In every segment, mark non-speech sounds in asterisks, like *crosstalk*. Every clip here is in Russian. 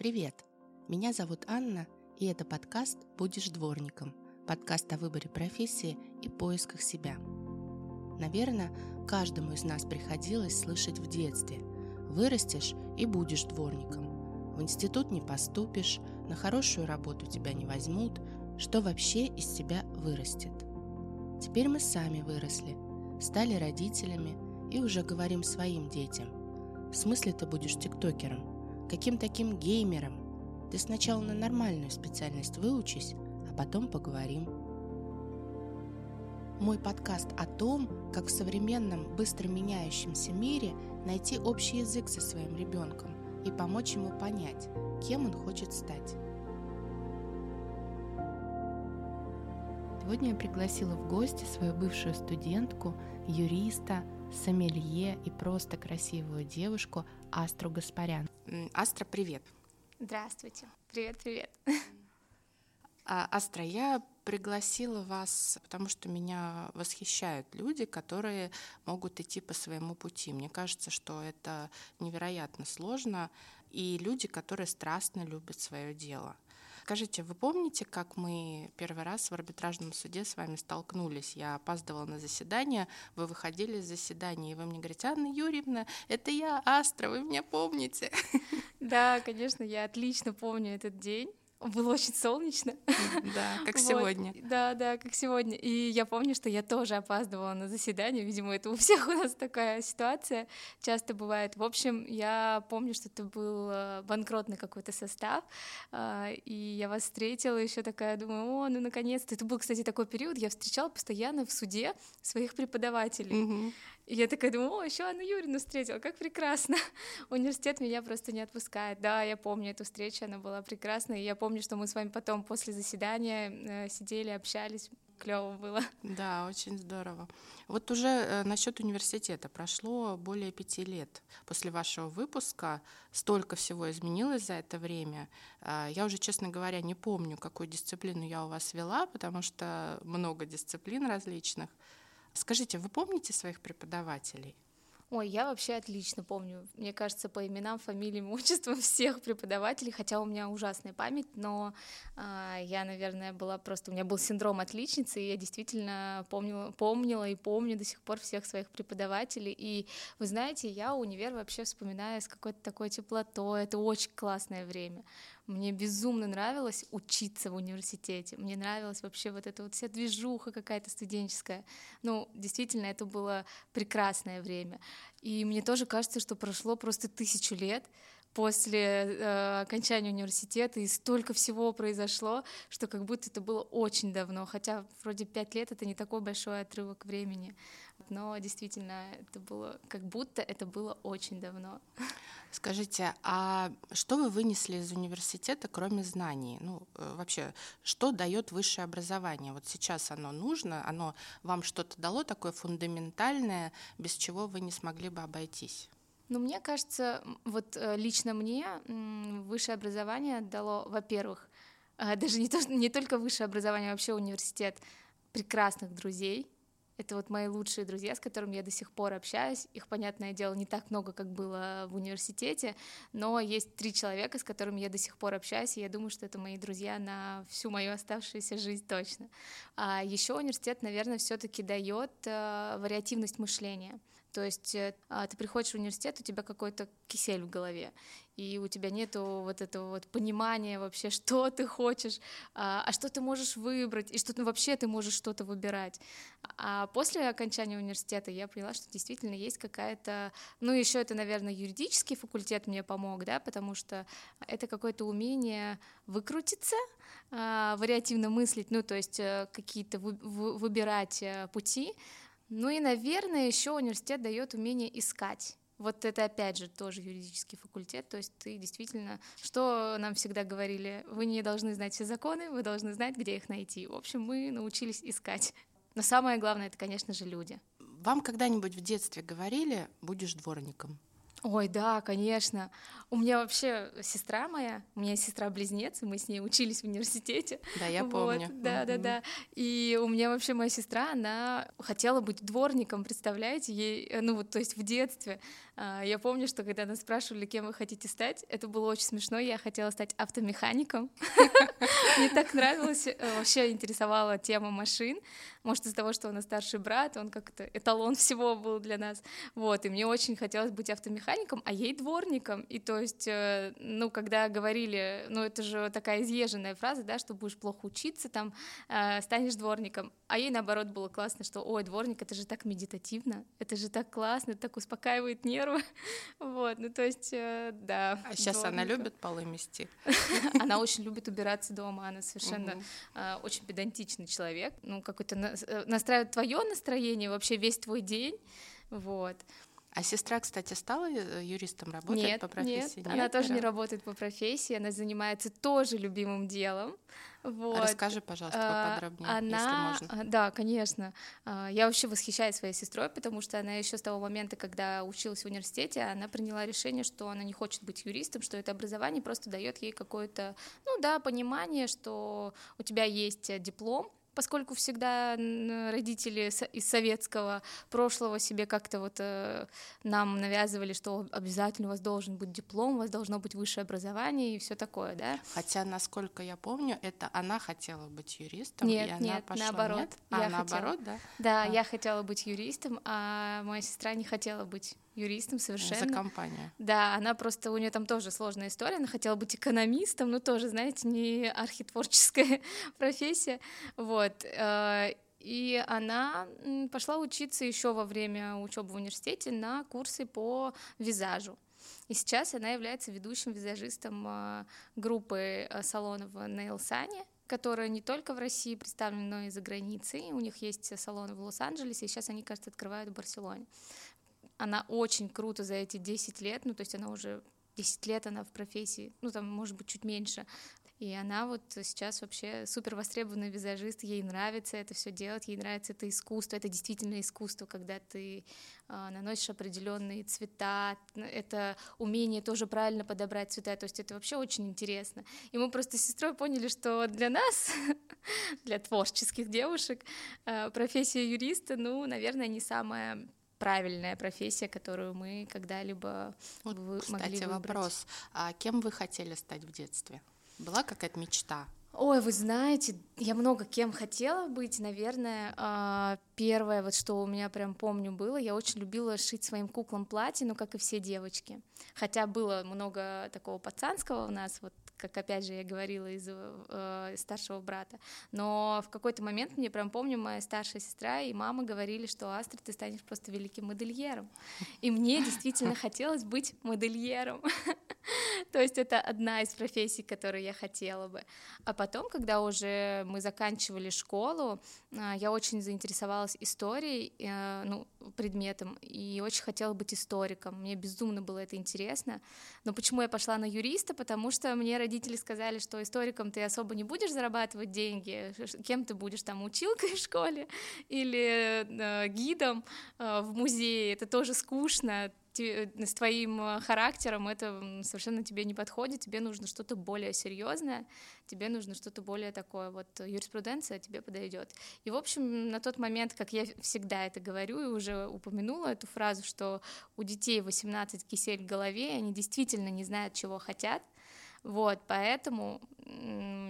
Привет! Меня зовут Анна, и это подкаст «Будешь дворником» подкаст о выборе профессии и поисках себя. Наверное, каждому из нас приходилось слышать в детстве «Вырастешь и будешь дворником». В институт не поступишь, на хорошую работу тебя не возьмут, что вообще из себя вырастет. Теперь мы сами выросли, стали родителями и уже говорим своим детям. В смысле ты будешь тиктокером? Каким таким геймером? Ты сначала на нормальную специальность выучись, а потом поговорим. Мой подкаст о том, как в современном, быстро меняющемся мире найти общий язык со своим ребенком и помочь ему понять, кем он хочет стать. Сегодня я пригласила в гости свою бывшую студентку, юриста, сомелье и просто красивую девушку Астру Гаспарян. Астра, привет! Здравствуйте! Привет-привет! А, Астра, я пригласила вас, потому что меня восхищают люди, которые могут идти по своему пути. Мне кажется, что это невероятно сложно, и люди, которые страстно любят свое дело. Скажите, вы помните, как мы первый раз в арбитражном суде с вами столкнулись? Я опаздывала на заседание, вы выходили из заседания, и вы мне говорите, Анна Юрьевна, это я, Астра, вы меня помните? *laughs* Да, конечно, я отлично помню этот день. Было очень солнечно. Да, как *laughs* вот. сегодня. Да, да, как сегодня. И я помню, что я тоже опаздывала на заседание. Видимо, это у всех у нас такая ситуация часто бывает. В общем, я помню, что это был э, банкротный какой-то состав. А, и я вас встретила еще такая, думаю, о, ну наконец-то. Это был, кстати, такой период, я встречала постоянно в суде своих преподавателей. Угу. И я такая думаю, о, еще Анну Юрьевну встретила, как прекрасно. *laughs* Университет меня просто не отпускает. Да, я помню эту встречу, она была прекрасная. И я помню, что мы с вами потом после заседания э, сидели, общались, клево было. *laughs* Да, очень здорово. Вот уже э, насчет университета прошло более пяти лет. После вашего выпуска столько всего изменилось за это время. Э, я уже, честно говоря, не помню, какую дисциплину я у вас вела, потому что много дисциплин различных. Скажите, вы помните своих преподавателей? Ой, я вообще отлично помню. Мне кажется, по именам, фамилиям, *laughs* отчествам всех преподавателей, хотя у меня ужасная память, но э, я, наверное, была просто... У меня был синдром отличницы, и я действительно помнила, помнила и помню до сих пор всех своих преподавателей. И вы знаете, я универ вообще вспоминаю с какой-то такой теплотой. Это очень классное время. Мне безумно нравилось учиться в университете. Мне нравилась вообще вот эта вот вся движуха какая-то студенческая. Ну, действительно, это было прекрасное время. И мне тоже кажется, что прошло просто тысячу лет, после э, окончания университета, и столько всего произошло, что как будто это было очень давно, хотя вроде пять лет это не такой большой отрывок времени, но действительно это было, как будто это было очень давно. Скажите, а что вы вынесли из университета, кроме знаний? Ну, э, вообще, что дает высшее образование? Вот сейчас оно нужно, оно вам что-то дало такое фундаментальное, без чего вы не смогли бы обойтись? Ну, мне кажется, вот э, лично мне высшее образование дало, во-первых, э, *laughs* даже не, то, не только высшее образование, а вообще университет, прекрасных друзей, это вот мои лучшие друзья, с которыми я до сих пор общаюсь. Их, понятное дело, не так много, как было в университете, но есть три человека, с которыми я до сих пор общаюсь, и я думаю, что это мои друзья на всю мою оставшуюся жизнь точно. А еще университет, наверное, все-таки дает э, вариативность мышления. То есть э, а, ты приходишь в университет, у тебя какой-то кисель в голове, и у тебя нету вот этого вот понимания вообще, *laughs* что ты хочешь, а, а что ты можешь выбрать, и что ты вообще ты можешь что-то выбирать. А после окончания университета я поняла, что действительно есть какая-то, ну еще это, наверное, юридический факультет мне помог, да, потому что это какое-то умение выкрутиться, а, вариативно мыслить, ну то есть э, какие-то выбирать э, пути, ну и, наверное, еще университет дает умение искать. Вот это опять же тоже юридический факультет, то есть ты действительно, что нам всегда говорили, вы не должны знать все законы, вы должны знать, где их найти. В общем, мы научились искать. Но самое главное, это, конечно же, люди. Вам когда-нибудь в детстве говорили, будешь дворником? Ой, да, конечно. У меня вообще сестра моя, у меня сестра-близнец, мы с ней учились в университете. Да, я Вот, помню. Да, да, да. И у меня вообще моя сестра, она хотела быть дворником, представляете, ей, э, ну вот, то есть в детстве. А, Я помню, что когда нас спрашивали, кем вы хотите стать, это было очень смешно. Я хотела стать автомехаником. *laughs* Мне так нравилось, э, вообще интересовала тема машин. Может, из-за того, что он старший брат, он как-то эталон *laughs* всего был для нас. Вот, и мне очень хотелось быть автомехаником, а ей дворником. И то есть, э, ну, когда говорили, ну, это же такая изъезженная фраза, да, что будешь плохо учиться, там, э, станешь дворником. А ей, наоборот, было классно, что, ой, дворник, это же так медитативно, это же так классно, это так успокаивает нервы. *laughs* Вот, ну, то есть, э, да. А сейчас она любит полы мести? *laughs* Она очень любит убираться дома, она совершенно а, очень педантичный человек, ну, какой-то э, настраивает твое настроение, вообще весь твой день, вот. А сестра, кстати, стала э, юристом, работает нет, по профессии? нет, она тоже не Ра- работает по профессии, она занимается тоже любимым делом, вот. Расскажи, пожалуйста, А, поподробнее, она, если можно. а, Да, конечно. А, Я вообще восхищаюсь своей сестрой, потому что она еще с того момента, когда училась в университете, она приняла решение, что она не хочет быть юристом, что это образование просто дает ей какое-то, ну да, понимание, что у тебя есть э, диплом, поскольку всегда родители из советского прошлого себе как-то вот э, нам навязывали, что обязательно у вас должен быть диплом, у вас должно быть высшее образование и все такое, да? Хотя, насколько я помню, это она хотела быть юристом, Нет, и она нет, пошла, наоборот, нет? я А, хотела. наоборот, да? Да, А. я хотела быть юристом, а моя сестра не хотела быть юристом За совершенно. компанию. Да, она просто, у нее там тоже сложная история, она хотела быть экономистом, но тоже, знаете, не архитворческая *laughs* профессия, вот. э, И она пошла учиться еще во время учебы в университете на курсы по визажу. И сейчас она является ведущим визажистом э, группы э, салонов на Элсане, которая не только в России представлена, но и за границей. У них есть салоны в Лос-Анджелесе, и сейчас они, кажется, открывают в Барселоне. Она очень круто за эти 10 лет, ну, то есть она уже 10 лет она в профессии, ну, там, может быть, чуть меньше. И она вот сейчас вообще супер востребованный визажист, ей нравится это все делать, ей нравится это искусство, это действительно искусство, когда ты а, наносишь определенные цвета, это умение тоже правильно подобрать цвета, то есть это вообще очень интересно. И мы просто с сестрой поняли, что для нас, *laughs* для творческих девушек, а, профессия юриста, ну, наверное, не самая правильная профессия, которую мы когда-либо Вот, вы- кстати, могли выбрать. вопрос. А кем вы хотели стать в детстве? Была какая-то мечта? Ой, вы знаете, я много кем хотела быть, наверное. а, Первое, вот что у меня прям помню было, я очень любила шить своим куклам платье, ну, как и все девочки. Хотя было много такого пацанского у нас, вот как опять же я говорила из э, старшего брата. Но в какой-то момент мне прям помню, моя старшая сестра и мама говорили, что Астрид, ты станешь просто великим модельером. И мне действительно *laughs* хотелось быть модельером. То есть это одна из профессий, которые я хотела бы. А потом, когда уже мы заканчивали школу, а, я очень заинтересовалась историей, э, ну, предметом, и очень хотела быть историком. Мне безумно было это интересно. Но почему я пошла на юриста? Потому что мне родители сказали, что историком ты особо не будешь зарабатывать деньги. Кем ты будешь там, училкой *laughs* в школе или э, гидом э, в музее? Это тоже скучно с твоим э, характером это совершенно тебе не подходит, тебе нужно что-то более серьезное, тебе нужно что-то более такое, вот э, юриспруденция тебе подойдет. И, в общем, на тот момент, как я всегда это говорю и уже упомянула эту фразу, что у детей 18 кисель в голове, они действительно не знают, чего хотят, вот, поэтому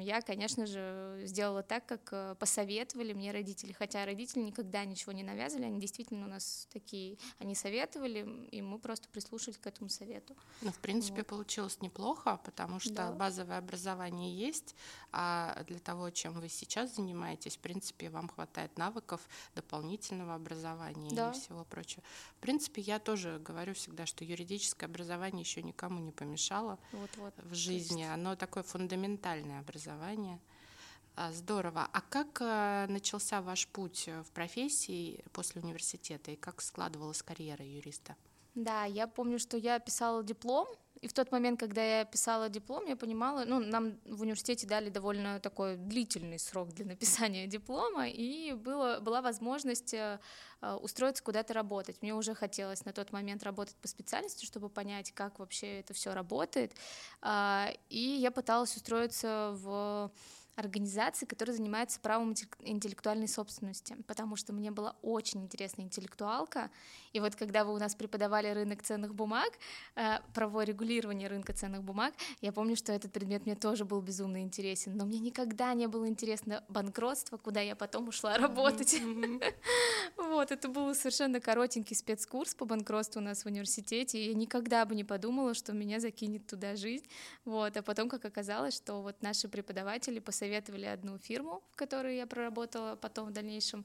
я, конечно же, сделала так, как э, посоветовали мне родители, хотя родители никогда ничего не навязывали, они действительно у нас такие, они советовали, и мы просто прислушались к этому совету. Ну, в принципе, Вот. получилось неплохо, потому что Да. базовое образование есть, а для того, чем вы сейчас занимаетесь, в принципе, вам хватает навыков дополнительного образования Да. и всего прочего. В принципе, я тоже говорю всегда, что юридическое образование еще никому не помешало Вот-вот. в жизни. Оно такое фундаментальное образование. А, Здорово. А как э, начался ваш путь э, в профессии после университета и как складывалась карьера юриста? Да, я помню, что я писала диплом, И в тот момент, когда я писала диплом, я понимала, ну, нам в университете дали довольно такой длительный срок для написания диплома, и было, была возможность э, э, устроиться куда-то работать. Мне уже хотелось на тот момент работать по специальности, чтобы понять, как вообще это все работает. А, и я пыталась устроиться в организации, которая занимается правом интеллектуальной собственности, потому что мне была очень интересна интеллектуалка, и вот когда вы у нас преподавали рынок ценных бумаг, э, правовое регулирование рынка ценных бумаг, я помню, что этот предмет мне тоже был безумно интересен, но мне никогда не было интересно банкротство, куда я потом ушла работать. *laughs* Вот, это был совершенно коротенький спецкурс по банкротству у нас в университете, и я никогда бы не подумала, что меня закинет туда жизнь, вот, а потом, как оказалось, что вот наши преподаватели посоветовали одну фирму, в которой я проработала потом в дальнейшем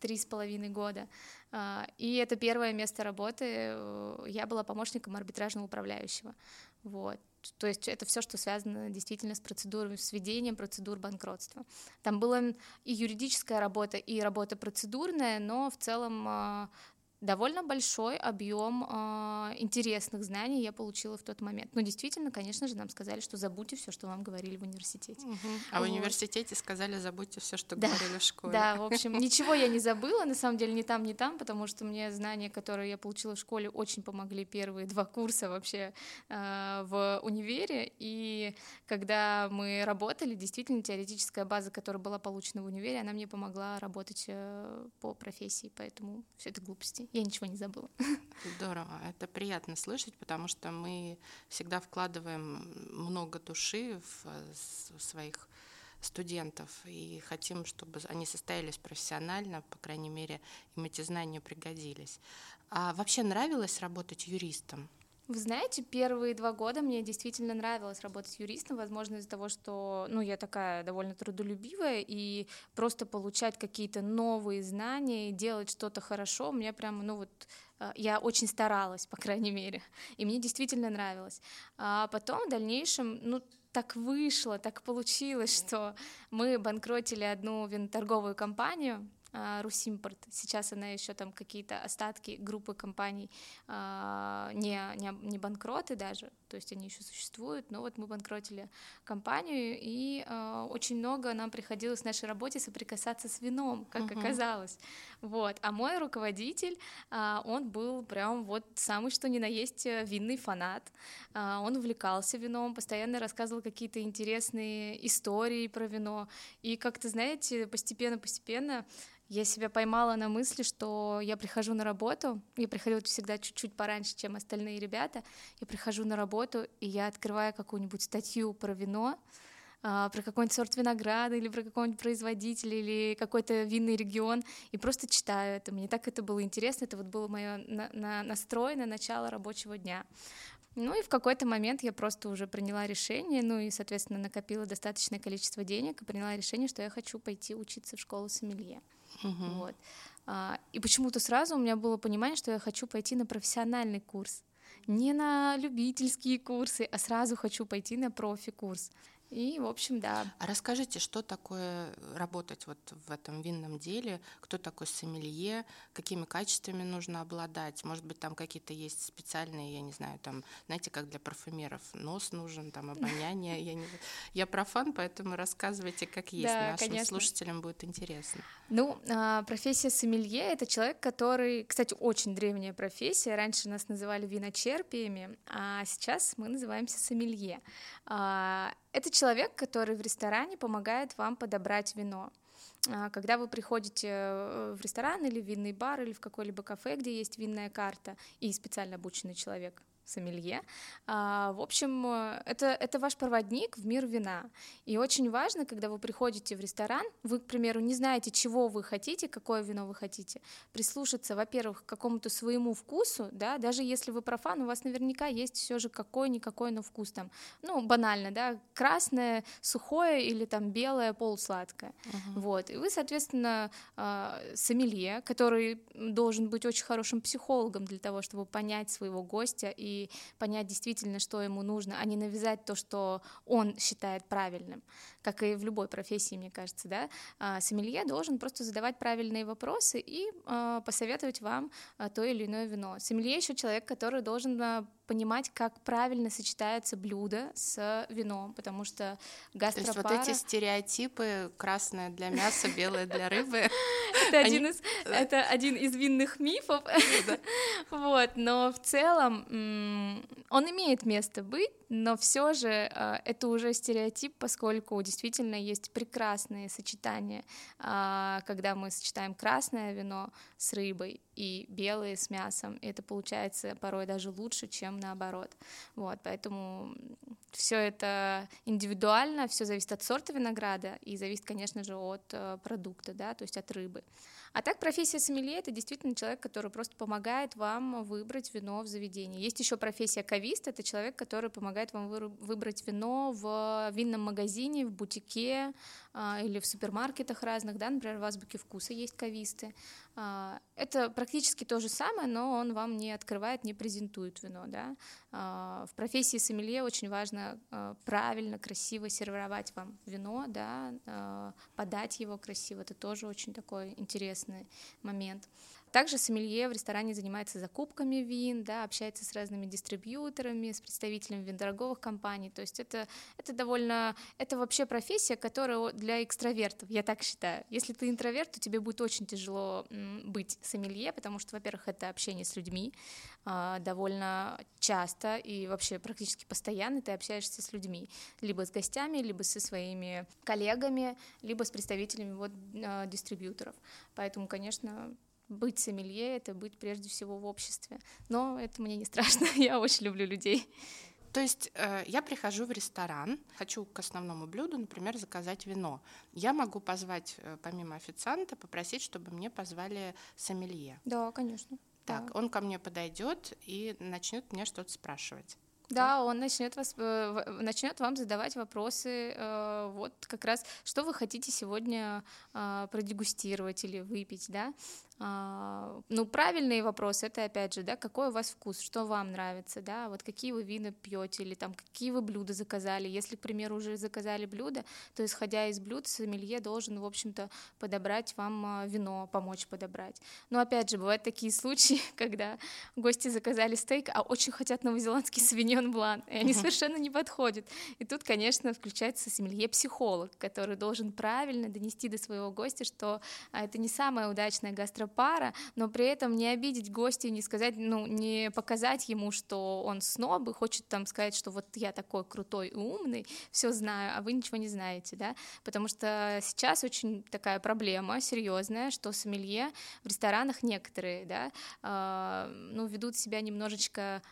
три с половиной года. А, и это первое место работы. Э, я была помощником арбитражного управляющего. Вот. То есть это все, что связано действительно с процедурой, с ведением процедур банкротства. Там была и юридическая работа, и работа процедурная, но в целом а, довольно большой объем э, интересных знаний я получила в тот момент. Но действительно, конечно же, нам сказали, что забудьте все, что вам говорили в университете. Угу. А вот. в университете сказали, забудьте все, что да. говорили в школе. Да, в общем, *laughs* ничего я не забыла, на самом деле, ни там, ни там, потому что мне знания, которые я получила в школе, очень помогли первые два курса вообще э, в универе. И когда мы работали, действительно, теоретическая база, которая была получена в универе, она мне помогла работать э, по профессии, поэтому все это глупости я ничего не забыла. *laughs* Здорово, это приятно слышать, потому что мы всегда вкладываем много души в своих студентов и хотим, чтобы они состоялись профессионально, по крайней мере, им эти знания пригодились. А вообще нравилось работать юристом? Вы знаете, первые два года мне действительно нравилось работать юристом, возможно, из-за того, что ну, я такая довольно трудолюбивая, и просто получать какие-то новые знания делать что-то хорошо, мне прямо, ну вот, э, я очень старалась, по крайней мере, *laughs* и мне действительно нравилось. А потом в дальнейшем, ну, так вышло, так получилось, что мы банкротили одну виноторговую компанию, Русимпорт. Сейчас она еще там какие-то остатки группы компаний а, не, не, не банкроты даже, то есть они еще существуют, но вот мы банкротили компанию, и э, очень много нам приходилось в нашей работе соприкасаться с вином, как uh-huh. оказалось. Вот. А мой руководитель, он был прям вот самый что ни на есть э, винный фанат. Он увлекался вином, постоянно рассказывал какие-то интересные истории про вино. И как-то, знаете, постепенно-постепенно я себя поймала на мысли, что я прихожу на работу, я приходила всегда чуть-чуть пораньше, чем остальные ребята, я прихожу на работу, и я открываю какую-нибудь статью про вино, а, про какой-нибудь сорт винограда или про какого-нибудь производителя или какой-то винный регион и просто читаю это. Мне так это было интересно, это вот было мое на, на настрой на начало рабочего дня. Ну и в какой-то момент я просто уже приняла решение, ну и, соответственно, накопила достаточное количество денег и приняла решение, что я хочу пойти учиться в школу сомелье. Угу. Вот. А, и почему-то сразу у меня было понимание, что я хочу пойти на профессиональный курс. Не на любительские курсы, а сразу хочу пойти на профи-курс. И, в общем, да. А расскажите, что такое работать вот в этом винном деле? Кто такой сомелье? Какими качествами нужно обладать? Может быть, там какие-то есть специальные, я не знаю, там, знаете, как для парфюмеров нос нужен, там, обоняние. Я, не... *laughs* я профан, поэтому рассказывайте, как есть. Да, Нашим конечно. слушателям будет интересно. Ну, а, профессия сомелье — это человек, который, кстати, очень древняя профессия. Раньше нас называли виночерпиями, а сейчас мы называемся сомелье. Это человек, который в ресторане помогает вам подобрать вино. А, когда вы приходите э, в ресторан или в винный бар или в какое-либо кафе, где есть винная карта и специально обученный человек сомелье. А, в общем, э, это, это ваш проводник в мир вина. И очень важно, когда вы приходите в ресторан, вы, к примеру, не знаете, чего вы хотите, какое вино вы хотите, прислушаться, во-первых, к какому-то своему вкусу, да, даже если вы профан, у вас наверняка есть все же какой-никакой, но вкус там, ну, банально, да, красное, сухое или там белое, полусладкое. Uh-huh. Вот. И вы, соответственно, а, сомелье, который должен быть очень хорошим психологом для того, чтобы понять своего гостя и понять действительно, что ему нужно, а не навязать то, что он считает правильным, как и в любой профессии, мне кажется, да. А, сомелье должен просто задавать правильные вопросы и а, посоветовать вам а, то или иное вино. Сомелье еще человек, который должен понимать, как правильно сочетается блюдо с вином, потому что гастропара... То есть вот эти стереотипы, красное для мяса, белое для рыбы... *laughs* Это один из, это один из винных мифов, *laughs* вот, но в целом он имеет место быть, но все же э, это уже стереотип, поскольку действительно есть прекрасные сочетания, а, когда мы сочетаем красное вино с рыбой и белое с мясом, и это получается порой даже лучше, чем наоборот. Вот, поэтому все это индивидуально, все зависит от сорта винограда и зависит, конечно же, от э, продукта, да, то есть от рыбы. А так профессия сомелье — это действительно человек, который просто помогает вам выбрать вино в заведении. Есть еще профессия кавист — это человек, который помогает вам выбрать вино в винном магазине, в бутике а, или в супермаркетах разных, да, например, в Азбуке вкуса есть кависты. А, это практически то же самое, но он вам не открывает, не презентует вино. Да? А, в профессии сомелье очень важно а, правильно, красиво сервировать вам вино, да? подать его красиво. Это тоже очень такой интересный момент. Также сомелье в ресторане занимается закупками вин, да, общается с разными дистрибьюторами, с представителями винодорговых компаний. То есть это, это довольно... Это вообще профессия, которая для экстравертов, я так считаю. Если ты интроверт, то тебе будет очень тяжело быть сомелье, потому что, во-первых, это общение с людьми а, довольно часто и вообще практически постоянно ты общаешься с людьми, либо с гостями, либо со своими коллегами, либо с представителями вот, а, дистрибьюторов. Поэтому, конечно, быть сомелье — это быть прежде всего в обществе. Но это мне не страшно, *laughs* я очень люблю людей. То есть э, я прихожу в ресторан, хочу к основному блюду, например, заказать вино. Я могу позвать, э, помимо официанта, попросить, чтобы мне позвали сомелье. Да, конечно. Так, да. он ко мне подойдет и начнет мне что-то спрашивать. Да, он начнет вас э, начнет вам задавать вопросы, э, вот как раз, что вы хотите сегодня э, продегустировать или выпить, да? А, ну, правильные вопросы, это опять же, да, какой у вас вкус, что вам нравится, да, вот какие вы вина пьете или там какие вы блюда заказали. Если, к примеру, уже заказали блюдо, то исходя из блюд, сомелье должен, в общем-то, подобрать вам вино, помочь подобрать. Но опять же, бывают такие случаи, *laughs* когда гости заказали стейк, а очень хотят новозеландский *laughs* савиньон блан, и они совершенно не подходят. И тут, конечно, включается сомелье-психолог, который должен правильно донести до своего гостя, что а, это не самая удачная гастро пара, но при этом не обидеть гостя, не сказать, ну, не показать ему, что он сноб и хочет там сказать, что вот я такой крутой и умный, все знаю, а вы ничего не знаете, да, потому что сейчас очень такая проблема серьезная, что сомелье в ресторанах некоторые, да, э, ну, ведут себя немножечко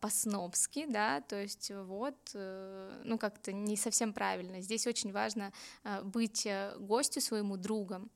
по-снобски, да, то есть вот, э, ну как-то не совсем правильно. Здесь очень важно а, быть э, гостю своему другом,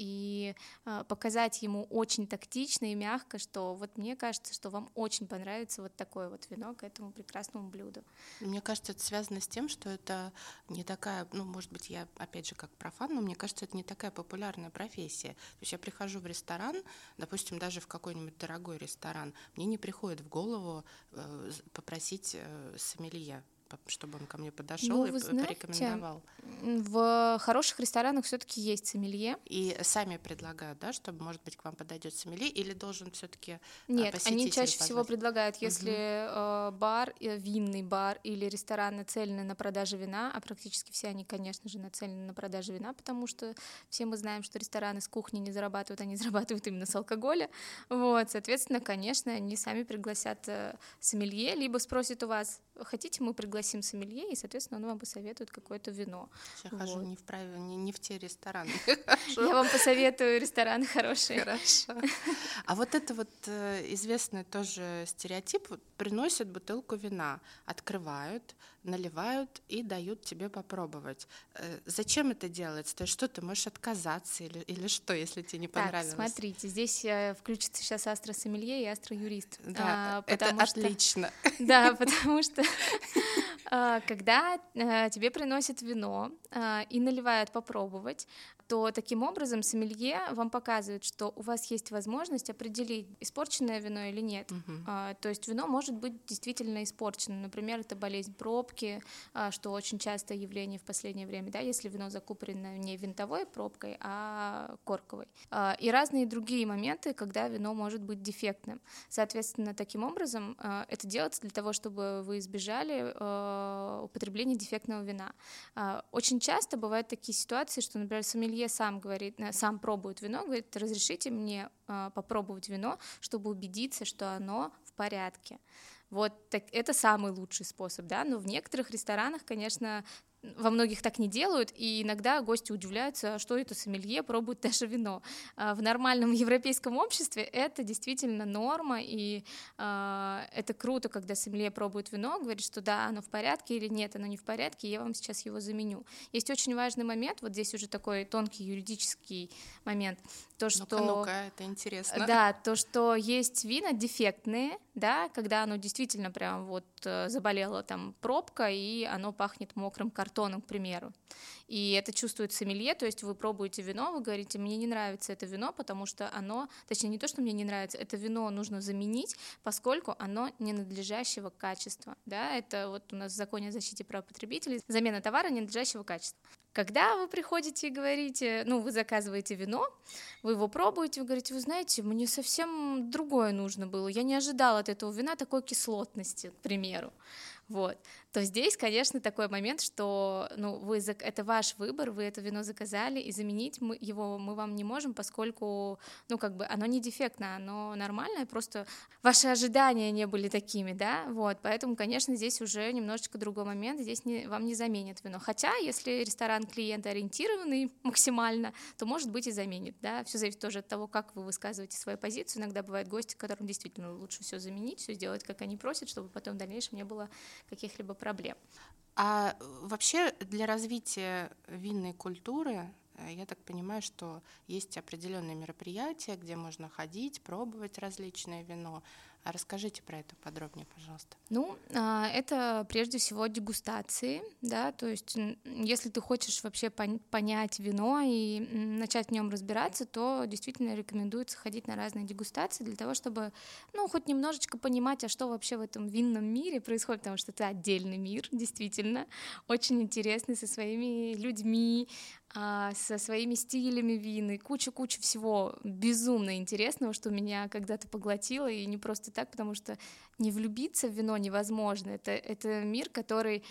и э, показать ему очень тактично и мягко, что вот мне кажется, что вам очень понравится вот такое вот вино к этому прекрасному блюду. Мне кажется, это связано с тем, что это не такая, ну, может быть, я опять же как профан, но мне кажется, это не такая популярная профессия. То есть я прихожу в ресторан, допустим, даже в какой-нибудь дорогой ресторан, мне не приходит в голову э, попросить э, сомелье чтобы он ко мне подошел ну, и знаете, порекомендовал. В хороших ресторанах все-таки есть сомелье. И сами предлагают, да, чтобы, может быть, к вам подойдет сомелье, или должен все-таки Нет, они чаще позвать? всего предлагают, если угу. бар, э, винный бар или ресторан нацелены на продажу вина, а практически все они, конечно же, нацелены на продажу вина, потому что все мы знаем, что рестораны с кухни не зарабатывают, они *laughs* зарабатывают именно с алкоголя. Вот, соответственно, конечно, они сами пригласят э, сомелье, либо спросят у вас, хотите, мы пригласим сомелье, и, соответственно, он вам посоветует какое-то вино. Я вот. хожу не в, прав... не, не в те рестораны. *laughs* Я вам посоветую рестораны хорошие. Хорошо. А вот это вот э, известный тоже стереотип, приносят бутылку вина, открывают, наливают и дают тебе попробовать. Э, зачем это делается? То есть что, ты можешь отказаться или, или что, если тебе не понравилось? Так, смотрите, здесь э, включится сейчас астро-сомелье и астро-юрист. Да, а, это что, отлично. *laughs* Да, потому что а, *laughs* когда э, тебе приносят вино и наливают попробовать, то таким образом сомелье вам показывает, что у вас есть возможность определить, испорченное вино или нет. Мгм. А, То есть вино может быть действительно испорчено. Например, это болезнь пробки, а, что очень частое явление в последнее время, да, если вино закуплено не винтовой пробкой, а корковой. А, И разные другие моменты, когда вино может быть дефектным. Соответственно, таким образом а, это делается для того, чтобы вы избежали а, употребления дефектного вина. А, Очень часто бывают такие ситуации, что, например, сомелье сам говорит, э, сам пробует вино, говорит, разрешите мне а, попробовать вино, чтобы убедиться, что оно в порядке. Вот так, это самый лучший способ, да, но в некоторых ресторанах, конечно, во многих так не делают, и иногда гости удивляются, что это сомелье пробует даже вино. А В нормальном европейском обществе это действительно норма, и а, это круто, когда сомелье пробует вино, говорит, что да, оно в порядке или нет, оно не в порядке, я вам сейчас его заменю. Есть очень важный момент, вот здесь уже такой тонкий юридический момент, то, что... Ну-ка, ну-ка, это интересно. Да, то, что есть вина дефектные, да, когда оно действительно прям вот э, заболело там пробка, и оно пахнет мокрым картоном, к примеру. И это чувствует сомелье, то есть вы пробуете вино, вы говорите, мне не нравится это вино, потому что оно, точнее не то, что мне не нравится, это вино нужно заменить, поскольку оно ненадлежащего качества, да, это вот у нас в законе о защите прав потребителей замена товара ненадлежащего качества. Когда вы приходите и говорите, ну, вы заказываете вино, вы его пробуете, вы говорите, вы знаете, мне совсем другое нужно было, я не ожидала от этого вина такой кислотности, к примеру. Вот. То здесь, конечно, такой момент, что ну, вы, это ваш выбор, вы это вино заказали, и заменить мы, его мы вам не можем, поскольку, ну, как бы, оно не дефектно, оно нормальное, просто ваши ожидания не были такими, да, вот, поэтому, конечно, здесь уже немножечко другой момент, здесь не, вам не заменят вино. Хотя, если ресторан клиентоориентированный максимально, то, может быть, и заменит, да, все зависит тоже от того, как вы высказываете свою позицию. Иногда бывают гости, которым действительно лучше все заменить, все сделать, как они просят, чтобы потом в дальнейшем не было каких-либо проблем. А вообще для развития винной культуры, э, я так понимаю, что есть определенные мероприятия, где можно ходить, пробовать различное вино. А расскажите про это подробнее, пожалуйста. Ну, а, это прежде всего дегустации, да, то есть если ты хочешь вообще пон- понять вино и начать в нем разбираться, то действительно рекомендуется ходить на разные дегустации для того, чтобы, ну, хоть немножечко понимать, а что вообще в этом винном мире происходит, потому что это отдельный мир, действительно, очень интересный со своими людьми, со своими стилями вин куча-куча всего безумно интересного, что меня когда-то поглотило, и не просто так, потому что не влюбиться в вино невозможно. Это, это мир, который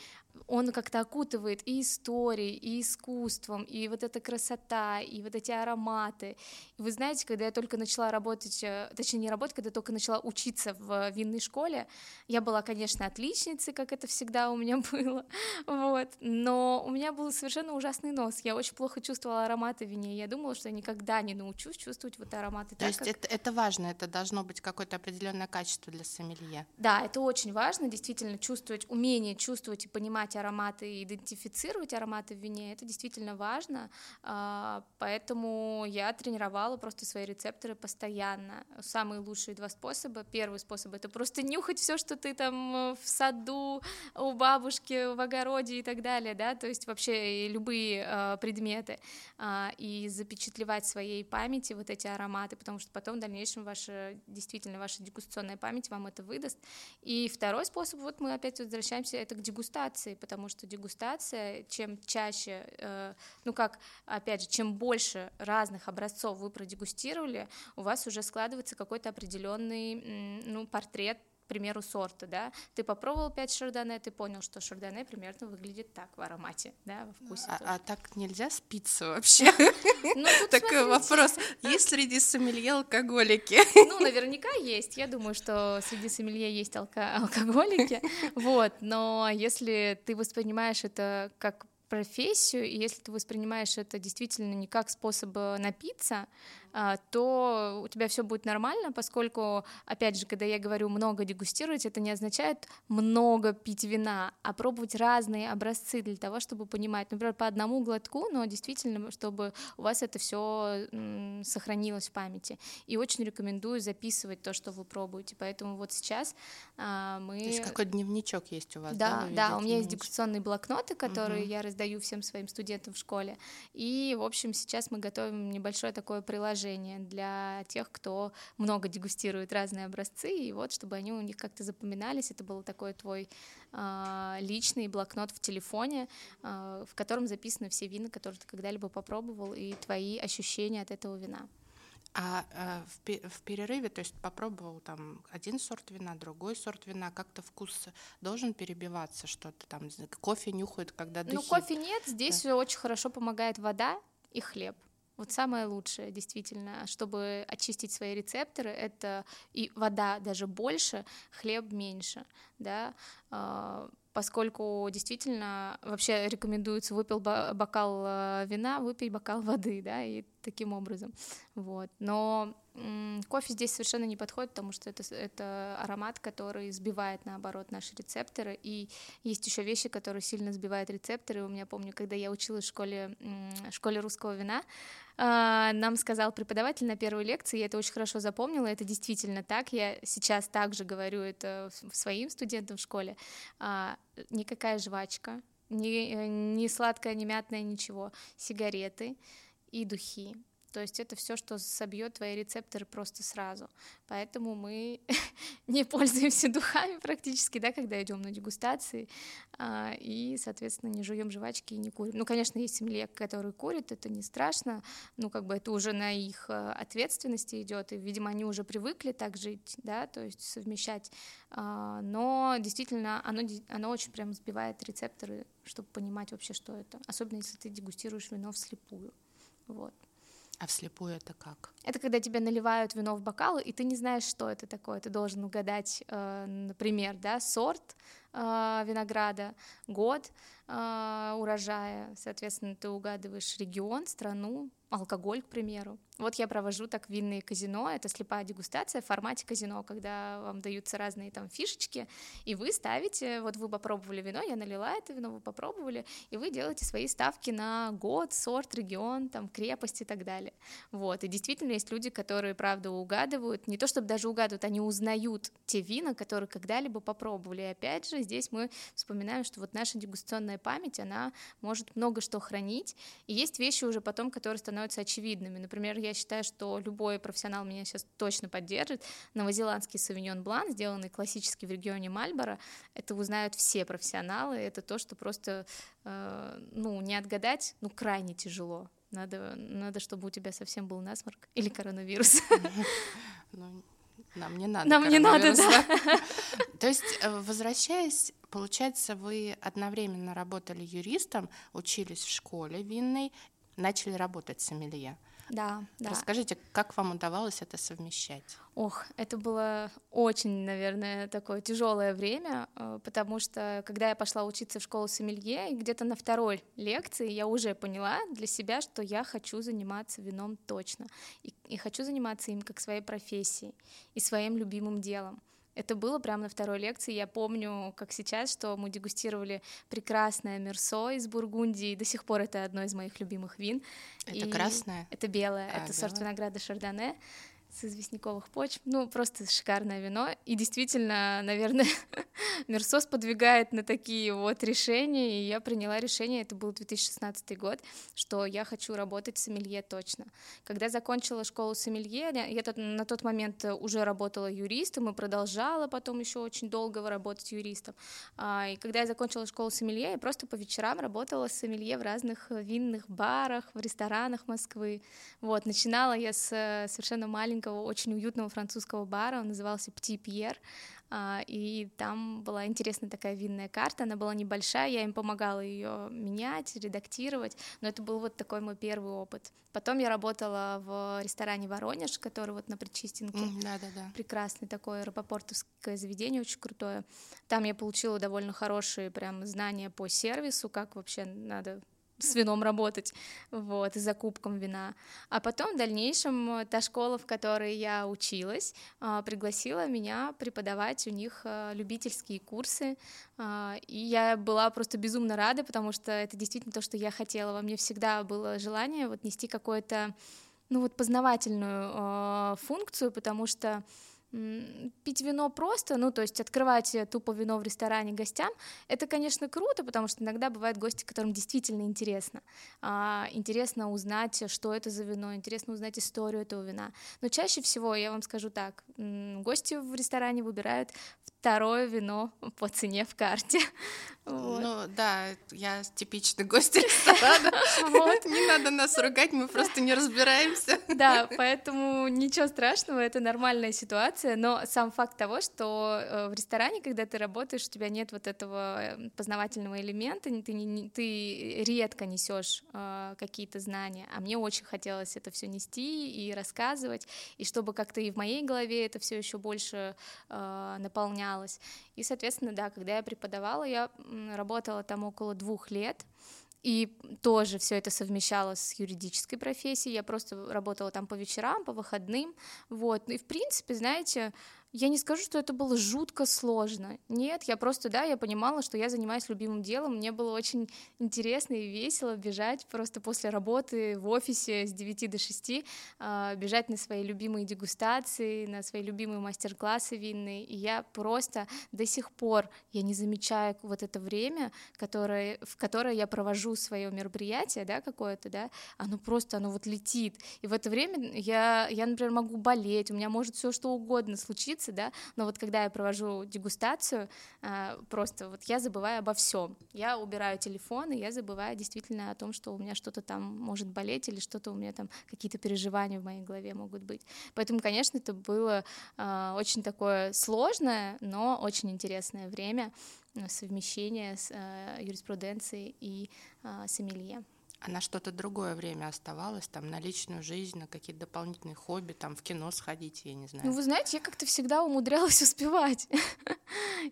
он как-то окутывает и историей, и искусством, и вот эта красота, и вот эти ароматы. И вы знаете, когда я только начала работать, э, точнее не работать, когда я только начала учиться в винной школе, я была, конечно, отличницей, как это всегда у меня *laughs* было, вот, но у меня был совершенно ужасный нос, я очень плохо чувствовала ароматы в вине, я думала, что я никогда не научусь чувствовать вот ароматы То так, есть как- это, это важно, это должно быть какое-то определенное качество для сомелье. Да, это очень важно, действительно, чувствовать, умение чувствовать и понимать ароматы, и идентифицировать ароматы в вине, это действительно важно, а, поэтому я тренировала просто свои рецепторы постоянно. Самые лучшие два способа. Первый способ — это просто нюхать все, что ты там э, в саду, у бабушки, в огороде и так далее, да, то есть вообще и любые э, предметы, а, и запечатлевать в своей памяти вот эти ароматы, потому что потом в дальнейшем ваша, действительно, ваша дегустационная память вам это выдаст. И второй способ, вот мы опять возвращаемся, это к дегустации, потому что дегустация, чем чаще, э, ну как, опять же, чем больше разных образцов вы продегустировали, у вас уже складывается какой-то определенный, ну, портрет примеру, сорта, да, ты попробовал 5 шардоне, ты понял, что шардоне примерно выглядит так в аромате, да, во вкусе А, тоже. а так нельзя спиться вообще? *laughs* Ну, Такой вопрос. Есть среди сомелье алкоголики? Ну, наверняка есть. Я думаю, что среди сомелье есть алко- алкоголики. Вот. Но если ты воспринимаешь это как профессию, и если ты воспринимаешь это действительно не как способ э, напиться, то у тебя все будет нормально, поскольку, опять же, когда я говорю много дегустировать, это не означает много пить вина, а пробовать разные образцы для того, чтобы понимать, например, по одному глотку, но действительно, чтобы у вас это все сохранилось в памяти. И очень рекомендую записывать то, что вы пробуете. Поэтому вот сейчас а, мы... То есть какой дневничок есть у вас? Да, да, да у меня есть дегустационные блокноты, которые угу. я раздаю всем своим студентам в школе. И, в общем, сейчас мы готовим небольшое такое приложение для тех, кто много дегустирует разные образцы, и вот, чтобы они у них как-то запоминались, это был такой твой э, личный блокнот в телефоне, э, в котором записаны все вина, которые ты когда-либо попробовал, и твои ощущения от этого вина. А э, в, в перерыве, то есть попробовал там один сорт вина, другой сорт вина, как-то вкус должен перебиваться, что-то там, кофе нюхают, когда ну, духи. Ну, кофе нет, здесь да. очень хорошо помогает вода и хлеб. Вот самое лучшее, действительно, чтобы очистить свои рецепторы, это и вода даже больше, хлеб меньше, да, а, поскольку действительно вообще рекомендуется выпил бокал э, вина, выпей бокал воды, да, и таким образом, вот. Но кофе здесь совершенно не подходит, потому что это, это аромат, который сбивает, наоборот, наши рецепторы, и есть еще вещи, которые сильно сбивают рецепторы. У меня, помню, когда я училась в школе, школе русского вина, нам сказал преподаватель на первой лекции, я это очень хорошо запомнила, это действительно так, я сейчас также говорю это своим студентам в школе, а, никакая жвачка, ни, э, ни сладкая, ни мятная, ничего, сигареты и духи. То есть это все, что собьет твои рецепторы просто сразу. Поэтому мы *laughs* не пользуемся духами практически, да, когда идем на дегустации, а, и, соответственно, не жуем жвачки и не курим. Ну, конечно, есть семье, которые курят, это не страшно, ну, как бы это уже на их э, ответственности идет, и, видимо, они уже привыкли так жить, да, то есть совмещать. А, но действительно, оно, оно очень прям сбивает рецепторы, чтобы понимать вообще, что это. Особенно, если ты дегустируешь вино вслепую. Вот. А вслепую это как? Это когда тебе наливают вино в бокал, и ты не знаешь, что это такое. Ты должен угадать, э, например, да, сорт э, винограда, год э, урожая. Соответственно, ты угадываешь регион, страну, алкоголь, к примеру. Вот я провожу так винные казино, это слепая дегустация в формате казино, когда вам даются разные там фишечки, и вы ставите, вот вы попробовали вино, я налила это вино, вы попробовали, и вы делаете свои ставки на год, сорт, регион, там, крепость и так далее. Вот, и действительно есть люди, которые, правда, угадывают, не то чтобы даже угадывают, они узнают те вина, которые когда-либо попробовали. И опять же, здесь мы вспоминаем, что вот наша дегустационная память, она может много что хранить, и есть вещи уже потом, которые становятся очевидными. Например, я считаю, что любой профессионал меня сейчас точно поддержит. Новозеландский савиньон блан, сделанный классически в регионе Мальборо, это узнают все профессионалы, это то, что просто, э, ну, не отгадать, ну, крайне тяжело. Надо, надо, чтобы у тебя совсем был насморк или коронавирус. *laughs* Ну, нам не надо. Нам не надо, да. *laughs* То есть, э, возвращаясь, получается, вы одновременно работали юристом, учились в школе винной начали работать сомелье. Да, да. Расскажите, как вам удавалось это совмещать? Ох, это было очень, наверное, такое тяжелое время, э, потому что когда я пошла учиться в школу сомелье, где-то на второй лекции я уже поняла для себя, что я хочу заниматься вином точно, и, и хочу заниматься им как своей профессией и своим любимым делом. Это было прямо на второй лекции. Я помню, как сейчас, что мы дегустировали прекрасное мерсо из Бургундии. До сих пор это одно из моих любимых вин. Это И красное? Это белое. А, это белое. сорт винограда Шардоне с известняковых почв. Ну, просто шикарное вино. И действительно, наверное, *laughs* Мерсос подвигает на такие вот решения, и я приняла решение, это был 2016 год, что я хочу работать в сомелье точно. Когда закончила школу сомелье, я на тот момент уже работала юристом и продолжала потом еще очень долго работать юристом. А, и когда я закончила школу сомелье, я просто по вечерам работала с сомелье в разных винных барах, в ресторанах Москвы. Вот, начинала я с совершенно маленького маленького, очень уютного французского бара, он назывался Пти Пьер, а, и там была интересная такая винная карта, она была небольшая, я им помогала ее менять, редактировать, но это был вот такой мой первый опыт. Потом я работала в ресторане Воронеж, который вот на Причистенке, mm, да, да, да. прекрасный такой рапопортовское заведение, очень крутое. Там я получила довольно хорошие прям знания по сервису, как вообще надо с вином работать, вот, и закупком вина. А потом в дальнейшем та школа, в которой я училась, а, пригласила меня преподавать у них а, любительские курсы, и я была просто безумно рада, потому что это действительно то, что я хотела. Во мне всегда было желание вот нести какое-то, ну вот познавательную функцию, потому что пить вино просто, ну, то есть открывать тупо вино в ресторане гостям, это, конечно, круто, потому что иногда бывают гости, которым действительно интересно. А, интересно узнать, что это за вино, интересно узнать историю этого вина. Но чаще всего, я вам скажу так, гости в ресторане выбирают второе вино по цене в карте. *laughs* Вот. Ну да, я типичный гость *laughs* ресторана. Вот. Не надо нас ругать, мы просто не разбираемся. Да, поэтому ничего страшного, это нормальная ситуация, но сам факт того, что э, в ресторане, когда ты работаешь, у тебя нет вот этого э, познавательного элемента, ты, не, ты редко несешь э, какие-то знания, а мне очень хотелось это все нести и рассказывать, и чтобы как-то и в моей голове это все еще больше э, наполнялось. И, соответственно, да, когда я преподавала, я работала там около двух лет, и тоже все это совмещала с юридической профессией. Я просто работала там по вечерам, по выходным. Вот. И в принципе, знаете, я не скажу, что это было жутко сложно. Нет, я просто, да, я понимала, что я занимаюсь любимым делом. Мне было очень интересно и весело бежать просто после работы в офисе с 9 до 6, а, бежать на свои любимые дегустации, на свои любимые мастер-классы винные. И я просто до сих пор, я не замечаю вот это время, которое, в которое я провожу свое мероприятие, да, какое-то, да, оно просто, оно вот летит. И в это время я, я например, могу болеть, у меня может все что угодно случиться, учиться, да, но вот когда я провожу дегустацию, а, просто вот я забываю обо всем. Я убираю телефон, и я забываю действительно о том, что у меня что-то там может болеть или что-то у меня там какие-то переживания в моей голове могут быть. Поэтому, конечно, это было а, очень такое сложное, но очень интересное время э, совмещения с юриспруденцией и сомелье а на что-то другое время оставалось, там, на личную жизнь, на какие-то дополнительные хобби, там, в кино сходить, я не знаю. Ну, вы знаете, я как-то всегда умудрялась *laughs* успевать.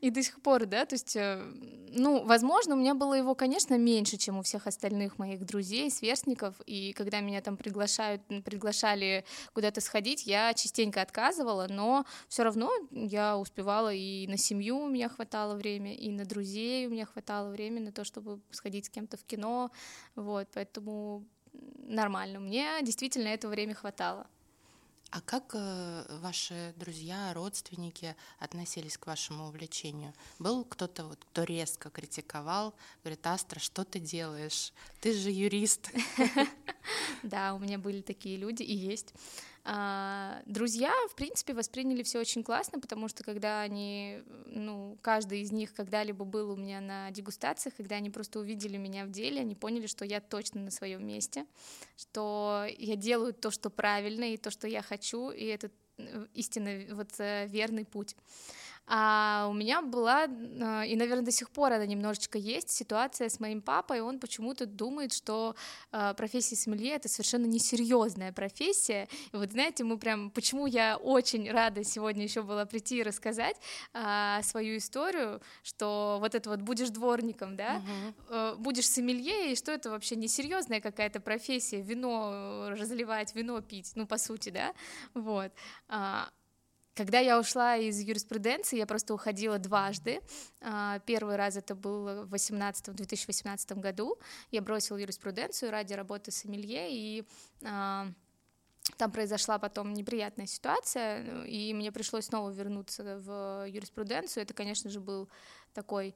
И до сих пор, да, то есть, э, ну, возможно, у меня было его, конечно, меньше, чем у всех остальных моих друзей, сверстников, и когда меня там приглашают, приглашали куда-то сходить, я частенько отказывала, но все равно я успевала и на семью у меня хватало времени, и на друзей у меня хватало времени на то, чтобы сходить с кем-то в кино, вот, поэтому нормально. Мне действительно этого время хватало. А как э, ваши друзья, родственники относились к вашему увлечению? Был кто-то, вот, кто резко критиковал, говорит, Астра, что ты делаешь? Ты же юрист. *laughs* Да, у меня были такие люди и есть. А, друзья, в принципе, восприняли все очень классно, потому что когда они, ну, каждый из них когда-либо был у меня на дегустациях, когда они просто увидели меня в деле, они поняли, что я точно на своем месте, что я делаю то, что правильно, и то, что я хочу, и это э, истинно вот э, верный путь. А у меня была, а, и, наверное, до сих пор она немножечко есть, ситуация с моим папой. Он почему-то думает, что а, профессия сомелье — это совершенно несерьезная профессия. И вот, знаете, мы прям... Почему я очень рада сегодня еще была прийти и рассказать а, свою историю, что вот это вот будешь дворником, да, угу. будешь сомелье, и что это вообще несерьезная какая-то профессия, вино разливать, вино пить, ну, по сути, да, вот. Когда я ушла из юриспруденции, я просто уходила дважды. А, первый раз это был в 18, 2018 году. Я бросила юриспруденцию ради работы с Эмилье, и а, там произошла потом неприятная ситуация, и мне пришлось снова вернуться в юриспруденцию. Это, конечно же, был такой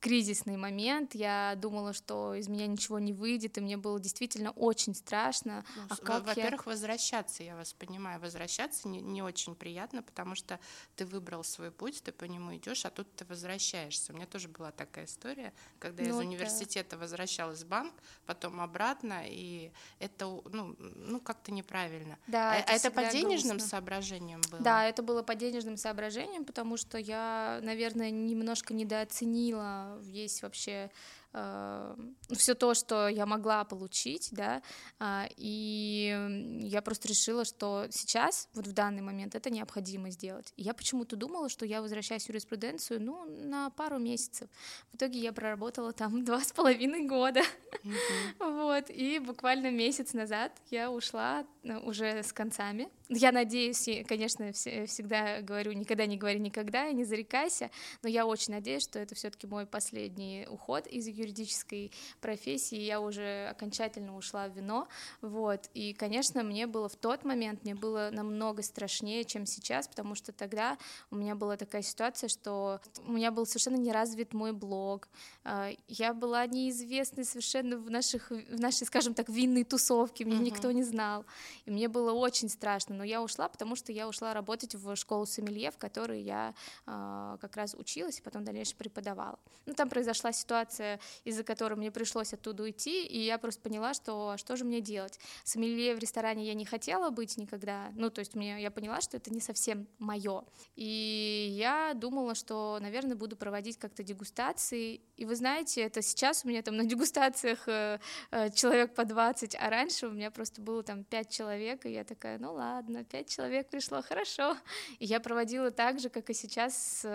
кризисный момент. Я думала, что из меня ничего не выйдет, и мне было действительно очень страшно. Ну, а как Во-первых, я... возвращаться, я вас понимаю, возвращаться не, не очень приятно, потому что ты выбрал свой путь, ты по нему идешь, а тут ты возвращаешься. У меня тоже была такая история, когда ну, я из университета да. возвращалась в банк, потом обратно, и это ну, ну как-то неправильно. Да, а это, это по денежным грустно. соображениям было? Да, это было по денежным соображениям, потому что я, наверное, немножко недооценила оценила весь вообще э, все то, что я могла получить, да, э, и я просто решила, что сейчас, вот в данный момент, это необходимо сделать. И я почему-то думала, что я возвращаюсь в юриспруденцию, ну, на пару месяцев. В итоге я проработала там *laughs* два с половиной года, *laughs* вот, и буквально месяц назад я ушла э, уже с концами. Я надеюсь, конечно, всегда говорю, никогда не говори никогда, и не зарекайся, но я очень надеюсь, что это все-таки мой последний уход из юридической профессии, я уже окончательно ушла в вино, вот, и, конечно, мне было в тот момент, мне было намного страшнее, чем сейчас, потому что тогда у меня была такая ситуация, что у меня был совершенно не развит мой блог, а, я была неизвестной совершенно в, наших, в нашей, скажем так, винной тусовке, меня uh-huh. никто не знал, и мне было очень страшно, но я ушла, потому что я ушла работать в школу сомелье, в которой я э, как раз училась и потом дальше преподавала. Ну, там произошла ситуация, из-за которой мне пришлось оттуда уйти, и я просто поняла, что что же мне делать. Сомелье в ресторане я не хотела быть никогда, ну, то есть мне, я поняла, что это не совсем мое. И я думала, что, наверное, буду проводить как-то дегустации, и вы знаете, это сейчас у меня там на дегустациях э, э, человек по 20, а раньше у меня просто было там 5 человек, и я такая, ну ладно, ладно, пять человек пришло, хорошо. И я проводила так же, как и сейчас,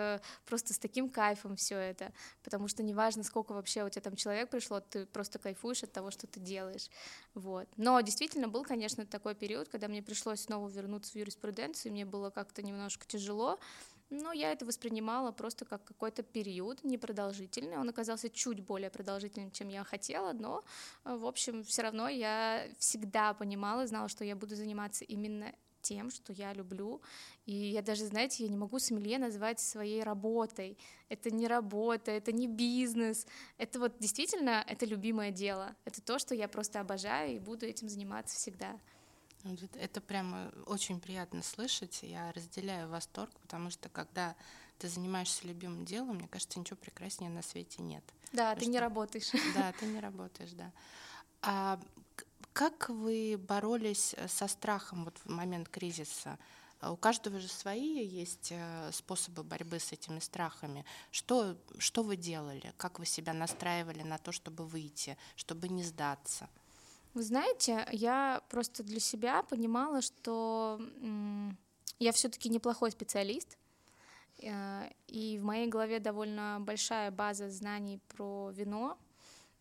просто с таким кайфом все это, потому что неважно, сколько вообще у тебя там человек пришло, ты просто кайфуешь от того, что ты делаешь, вот. Но действительно был, конечно, такой период, когда мне пришлось снова вернуться в юриспруденцию, и мне было как-то немножко тяжело, но я это воспринимала просто как какой-то период непродолжительный. Он оказался чуть более продолжительным, чем я хотела, но, в общем, все равно я всегда понимала, знала, что я буду заниматься именно тем, что я люблю. И я даже, знаете, я не могу сомелье назвать своей работой. Это не работа, это не бизнес. Это вот действительно, это любимое дело. Это то, что я просто обожаю и буду этим заниматься всегда. Это прямо очень приятно слышать. Я разделяю восторг, потому что когда ты занимаешься любимым делом, мне кажется, ничего прекраснее на свете нет. Да, потому ты что... не работаешь. Да, ты не работаешь, да. А как вы боролись э, со страхом вот в момент кризиса? А у каждого же свои есть э, способы борьбы с этими страхами. Что, что вы делали? Как вы себя настраивали на то, чтобы выйти, чтобы не сдаться? Вы знаете, я просто для себя понимала, что я все-таки неплохой специалист, э, и в моей голове довольно большая база знаний про вино,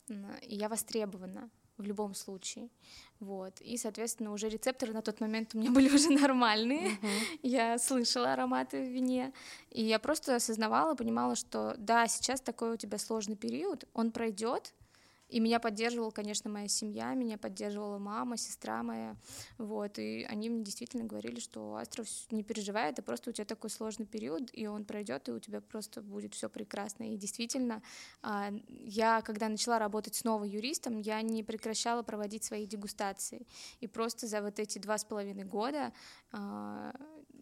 и я востребована в любом случае. Вот. И, соответственно, уже рецепторы на тот момент у меня *laughs* были уже нормальные. Uh-huh. Я слышала ароматы в вине. И я просто осознавала, понимала, что да, сейчас такой у тебя сложный период, он пройдет, и меня поддерживала, конечно, моя семья, меня поддерживала мама, сестра моя, вот, и они мне действительно говорили, что Астров не переживай, это просто у тебя такой сложный период, и он пройдет, и у тебя просто будет все прекрасно. И действительно, а, я, когда начала работать снова юристом, я не прекращала проводить свои дегустации, и просто за вот эти два с половиной года а,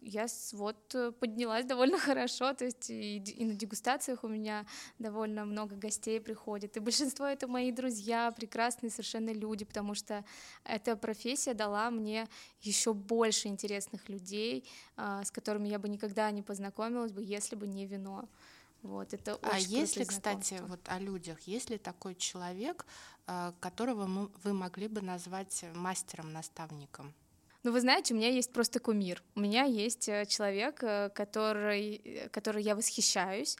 я вот э, поднялась довольно *laughs* хорошо, то есть и, и на дегустациях у меня довольно много гостей приходит, и большинство это мои друзья, прекрасные совершенно люди, потому что эта профессия дала мне еще больше интересных людей, а, с которыми я бы никогда не познакомилась бы, если бы не вино. Вот, это а если, кстати, вот о людях, есть ли такой человек, а, которого вы могли бы назвать мастером-наставником? Ну, вы знаете, у меня есть просто кумир. У меня есть э, человек, э, который, э, который я восхищаюсь.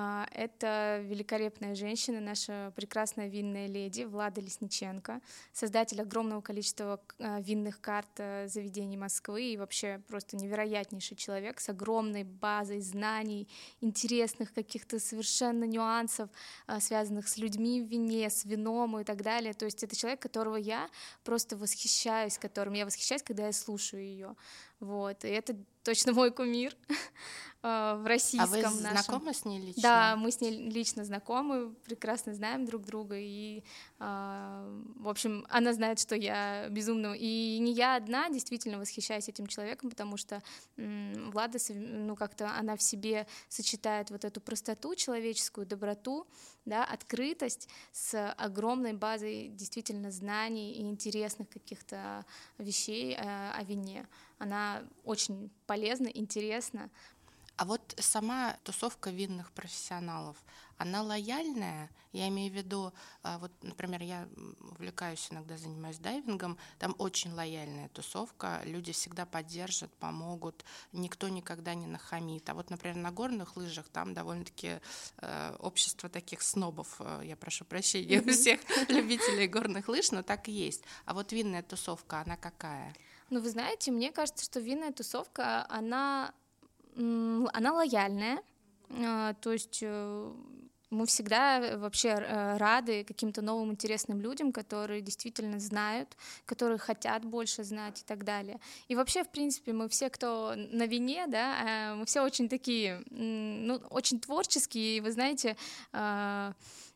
А, это великолепная женщина, наша прекрасная винная леди Влада Лесниченко, создатель огромного количества а, винных карт э, заведений Москвы и вообще просто невероятнейший человек с огромной базой знаний, интересных каких-то совершенно нюансов, а, связанных с людьми в вине, с вином и так далее. То есть это человек, которого я просто восхищаюсь, которым я восхищаюсь, когда я слушаю ее. Вот, и это *laughs* точно мой кумир э, *laughs* в российском А вы нашем. знакомы с ней лично? Да, мы с ней лично знакомы, прекрасно знаем друг друга, и, э, в общем, она знает, что я безумно... И не я одна действительно восхищаюсь этим человеком, потому что Влада, ну, как-то она в себе сочетает вот эту простоту человеческую, доброту, да, открытость с огромной базой действительно знаний и интересных каких-то вещей э, о вине. Она очень полезна, интересна. А вот сама тусовка винных профессионалов, она лояльная? Я имею в виду, а, вот, например, я увлекаюсь иногда, занимаюсь дайвингом, там очень лояльная тусовка, люди всегда поддержат, помогут, никто никогда не нахамит. А вот, например, на горных лыжах там довольно-таки э, общество таких снобов, э, я прошу прощения у всех любителей горных лыж, но так и есть. А вот винная тусовка, она какая? Ну, вы знаете, мне кажется, что винная тусовка, она она лояльная, а, то есть э, мы всегда вообще э, рады каким-то новым интересным людям, которые действительно знают, которые хотят больше знать и так далее. И вообще, в принципе, мы все, кто на вине, да, э, мы все очень такие, ну, очень творческие, и вы знаете,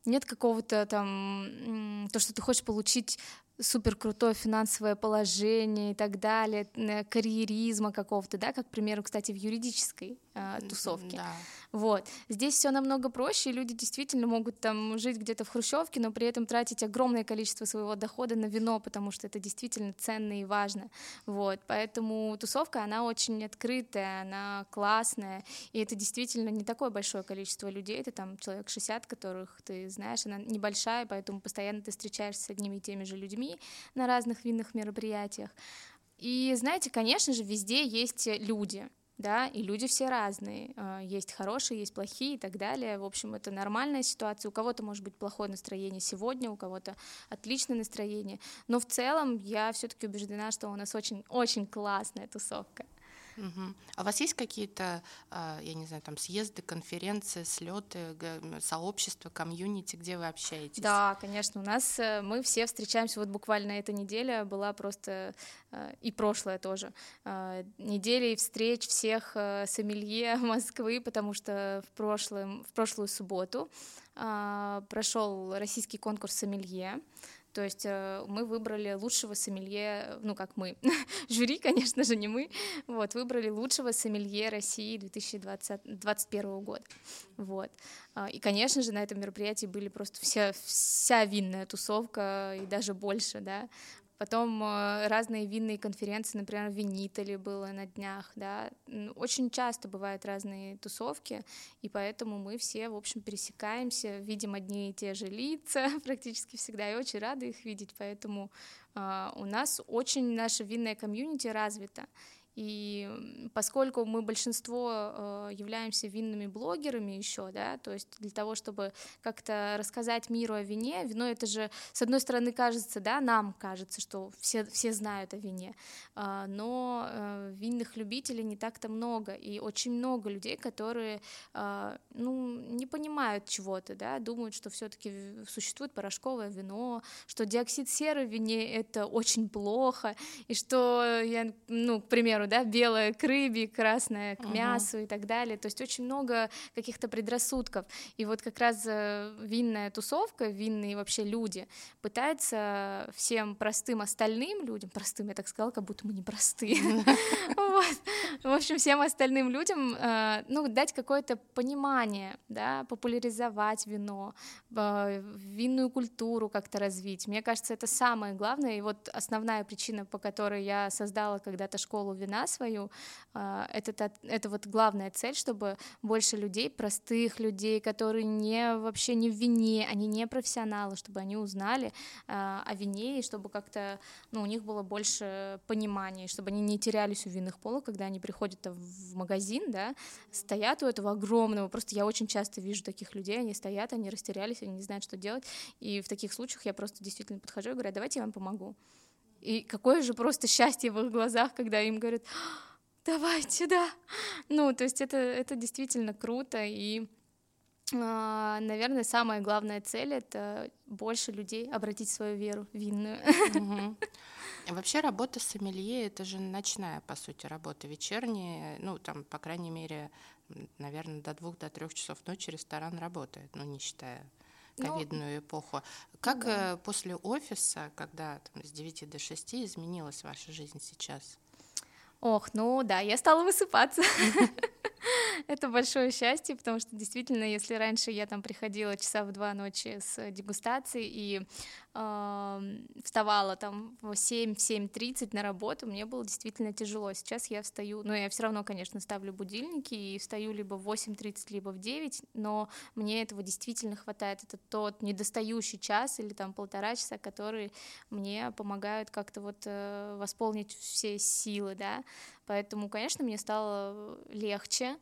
нет какого-то там, то, что ты хочешь получить супер крутое финансовое положение и так далее, карьеризма какого-то, да, как, к примеру, кстати, в юридической э, тусовке. Да. Вот. Здесь все намного проще, и люди действительно могут там жить где-то в хрущевке, но при этом тратить огромное количество своего дохода на вино, потому что это действительно ценно и важно. Вот. Поэтому тусовка, она очень открытая, она классная, и это действительно не такое большое количество людей, это там человек 60, которых ты знаешь, она небольшая, поэтому постоянно ты встречаешься с одними и теми же людьми на разных винных мероприятиях. И знаете, конечно же, везде есть люди, да, и люди все разные, а, есть хорошие, есть плохие и так далее, в общем, это нормальная ситуация, у кого-то может быть плохое настроение сегодня, у кого-то отличное настроение, но в целом я все-таки убеждена, что у нас очень-очень классная тусовка. Угу. А у вас есть какие-то, а, я не знаю, там съезды, конференции, слеты, сообщества, комьюнити, где вы общаетесь? Да, конечно, у нас э, мы все встречаемся, вот буквально эта неделя была просто, э, и прошлая тоже, э, неделей встреч всех сомелье *laughs* Москвы, потому что в, прошлом, в прошлую субботу а, прошел российский конкурс сомелье, то есть э, мы выбрали лучшего сомелье, ну как мы, *laughs* жюри, конечно же, не мы, вот, выбрали лучшего сомелье России 2021 года. Вот. А, и, конечно же, на этом мероприятии были просто вся, вся винная тусовка и даже больше, да. Потом э, разные винные конференции, например, в Винитале было на днях, да. Очень часто бывают разные тусовки, и поэтому мы все, в общем, пересекаемся, видим одни и те же лица *laughs* практически всегда, и очень рады их видеть, поэтому а, у нас очень наша винная комьюнити развита. И поскольку мы большинство э, являемся винными блогерами еще, да, то есть для того, чтобы как-то рассказать миру о вине, вино это же, с одной стороны, кажется, да, нам кажется, что все, все знают о вине, э, но э, винных любителей не так-то много, и очень много людей, которые, э, ну, не понимают чего-то, да, думают, что все-таки существует порошковое вино, что диоксид серы в вине это очень плохо, и что я, ну, к примеру, примеру, да, белое к рыбе, красное к мясу uh-huh. и так далее. То есть очень много каких-то предрассудков. И вот как раз э, винная тусовка, винные вообще люди пытаются всем простым остальным людям, простым, я так сказала, как будто мы не простые, *laughs* в общем, всем остальным людям, э, ну, дать какое-то понимание, да, популяризовать вино, э, винную культуру как-то развить. Мне кажется, это самое главное, и вот основная причина, по которой я создала когда-то школу вина, вина свою, а, это, это вот главная цель, чтобы больше людей, простых людей, которые не вообще не в вине, они не профессионалы, чтобы они узнали а, о вине, и чтобы как-то ну, у них было больше понимания, чтобы они не терялись у винных полок, когда они приходят в магазин, да, стоят у этого огромного, просто я очень часто вижу таких людей, они стоят, они растерялись, они не знают, что делать, и в таких случаях я просто действительно подхожу и говорю, давайте я вам помогу. И какое же просто счастье в их глазах, когда им говорят, давайте, да. Ну, то есть это, это действительно круто, и, а, наверное, самая главная цель — это больше людей обратить свою веру винную. Угу. Вообще работа с сомелье — это же ночная, по сути, работа, вечерняя, ну, там, по крайней мере, наверное, до двух, до трех часов ночи ресторан работает, ну, не считая ковидную ну, эпоху. Как да. Э, после офиса, когда там, с 9 до 6 изменилась ваша жизнь сейчас? Ох, ну да, я стала высыпаться. *laughs* *laughs* Это большое счастье, потому что действительно, если раньше я там приходила часа в два ночи с дегустацией, и вставала там в 7-7.30 на работу, мне было действительно тяжело. Сейчас я встаю, ну, я все равно, конечно, ставлю будильники и встаю либо в 8.30, либо в 9, но мне этого действительно хватает. Это тот недостающий час или там полтора часа, которые мне помогают как-то вот э, восполнить все силы, да. Поэтому, конечно, мне стало легче,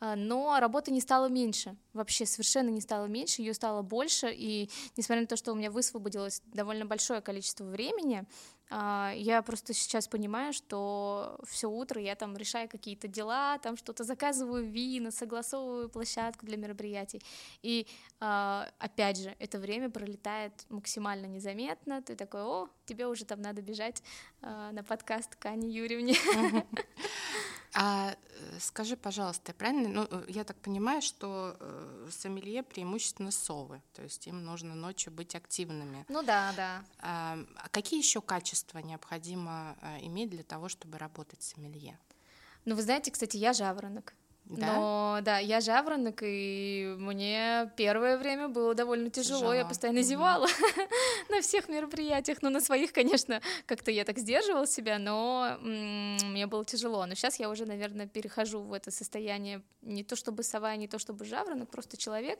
но работы не стало меньше, вообще совершенно не стало меньше, ее стало больше, и несмотря на то, что у меня высвободилось довольно большое количество времени, а, я просто сейчас понимаю, что все утро я там решаю какие-то дела, там что-то заказываю вина, согласовываю площадку для мероприятий. И а, опять же, это время пролетает максимально незаметно. Ты такой, о, тебе уже там надо бежать на подкаст к Ане Юрьевне. *laughs* *laughs* А э, скажи, пожалуйста, правильно, ну, э, я так понимаю, что э, сомелье преимущественно совы, то есть им нужно ночью быть активными. Ну да, да. А, а какие еще качества необходимо а, иметь для того, чтобы работать сомелье? Ну, вы знаете, кстати, я жаворонок. Да? Но да, я жаворонок, и мне первое время было довольно тяжело. тяжело. Я постоянно зевала *laughs* на всех мероприятиях. Ну, на своих, конечно, как-то я так сдерживала себя, но мне было тяжело. Но сейчас я уже, наверное, перехожу в это состояние не то чтобы сова, не то чтобы жаворонок, просто человек.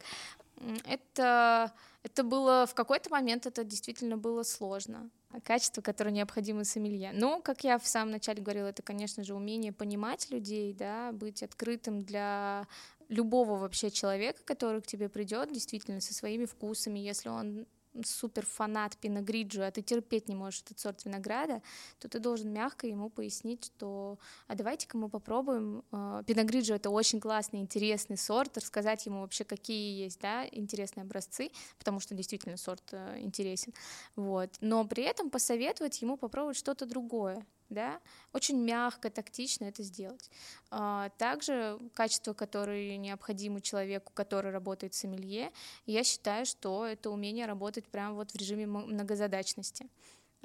Это, это было в какой-то момент, это действительно было сложно качества, которые необходимы сомелье. Но, как я в самом начале говорила, это, конечно же, умение понимать людей, да, быть открытым для любого вообще человека, который к тебе придет, действительно, со своими вкусами, если он супер фанат пиногриджу, а ты терпеть не можешь этот сорт винограда, то ты должен мягко ему пояснить, что а давайте-ка мы попробуем. А, пиногриджу это очень классный, интересный сорт, рассказать ему вообще, какие есть да, интересные образцы, потому что действительно сорт э, интересен. Вот. Но при этом посоветовать ему попробовать что-то другое да, очень мягко, тактично это сделать. А, также качества, которые необходимы человеку, который работает в сомелье, я считаю, что это умение работать прямо вот в режиме многозадачности.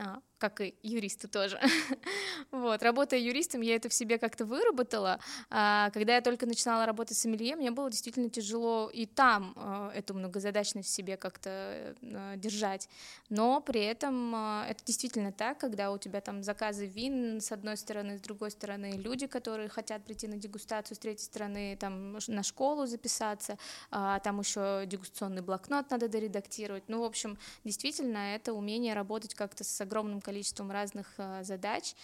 А, как и юристы тоже. *laughs* вот, работая юристом, я это в себе как-то выработала. А, когда я только начинала работать с сомелье, мне было действительно тяжело и там а, эту многозадачность в себе как-то а, держать. Но при этом а, это действительно так, когда у тебя там заказы вин с одной стороны, с другой стороны люди, которые хотят прийти на дегустацию, с третьей стороны там на школу записаться, а, там еще дегустационный блокнот надо доредактировать. Ну, в общем, действительно, это умение работать как-то с огромным количеством разных э, задач.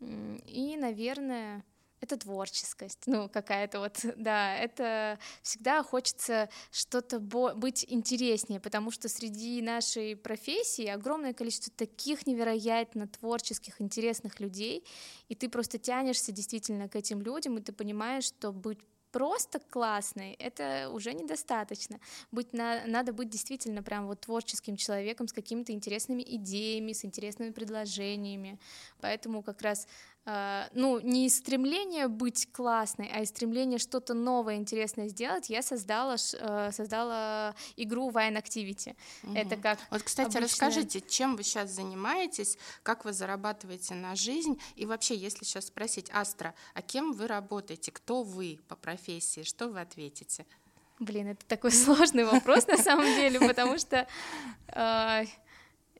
И, наверное, это творческость, ну, какая-то вот, *laughs* да, это всегда хочется что-то быть интереснее, потому что среди нашей профессии огромное количество таких невероятно творческих, интересных людей, и ты просто тянешься действительно к этим людям, и ты понимаешь, что быть просто классный, это уже недостаточно. Быть на, надо быть действительно прям вот творческим человеком с какими-то интересными идеями, с интересными предложениями. Поэтому как раз ну, не стремление быть классной, а стремление что-то новое, интересное сделать, я создала, uh, создала игру Wine Activity. Угу. Это как Вот, кстати, обычная... расскажите, чем вы сейчас занимаетесь, как вы зарабатываете на жизнь, и вообще, если сейчас спросить, Астра, а кем вы работаете, кто вы по профессии, что вы ответите? Блин, это такой *laughs* сложный вопрос на самом деле, потому что uh,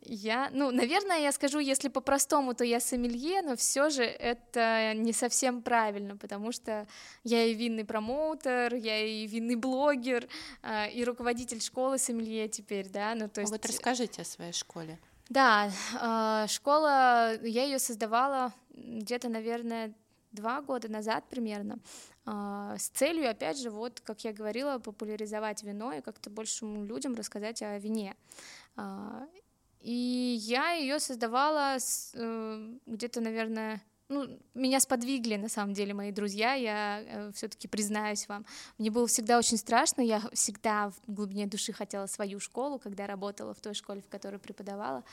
я, ну, наверное, я скажу, если по-простому, то я сомелье, но все же это не совсем правильно, потому что я и винный промоутер, я и винный блогер, э, и руководитель школы сомелье теперь, да, ну то есть. Вот расскажите о своей школе. Да, э, школа, я ее создавала где-то, наверное, два года назад примерно, с целью, опять же, вот, как я говорила, популяризовать вино и как-то большим людям рассказать о вине. И я ее создавала э, где-то, наверное, ну, меня сподвигли, на самом деле, мои друзья, я э, все-таки признаюсь вам. Мне было всегда очень страшно, я всегда в глубине души хотела свою школу, когда работала в той школе, в которой преподавала,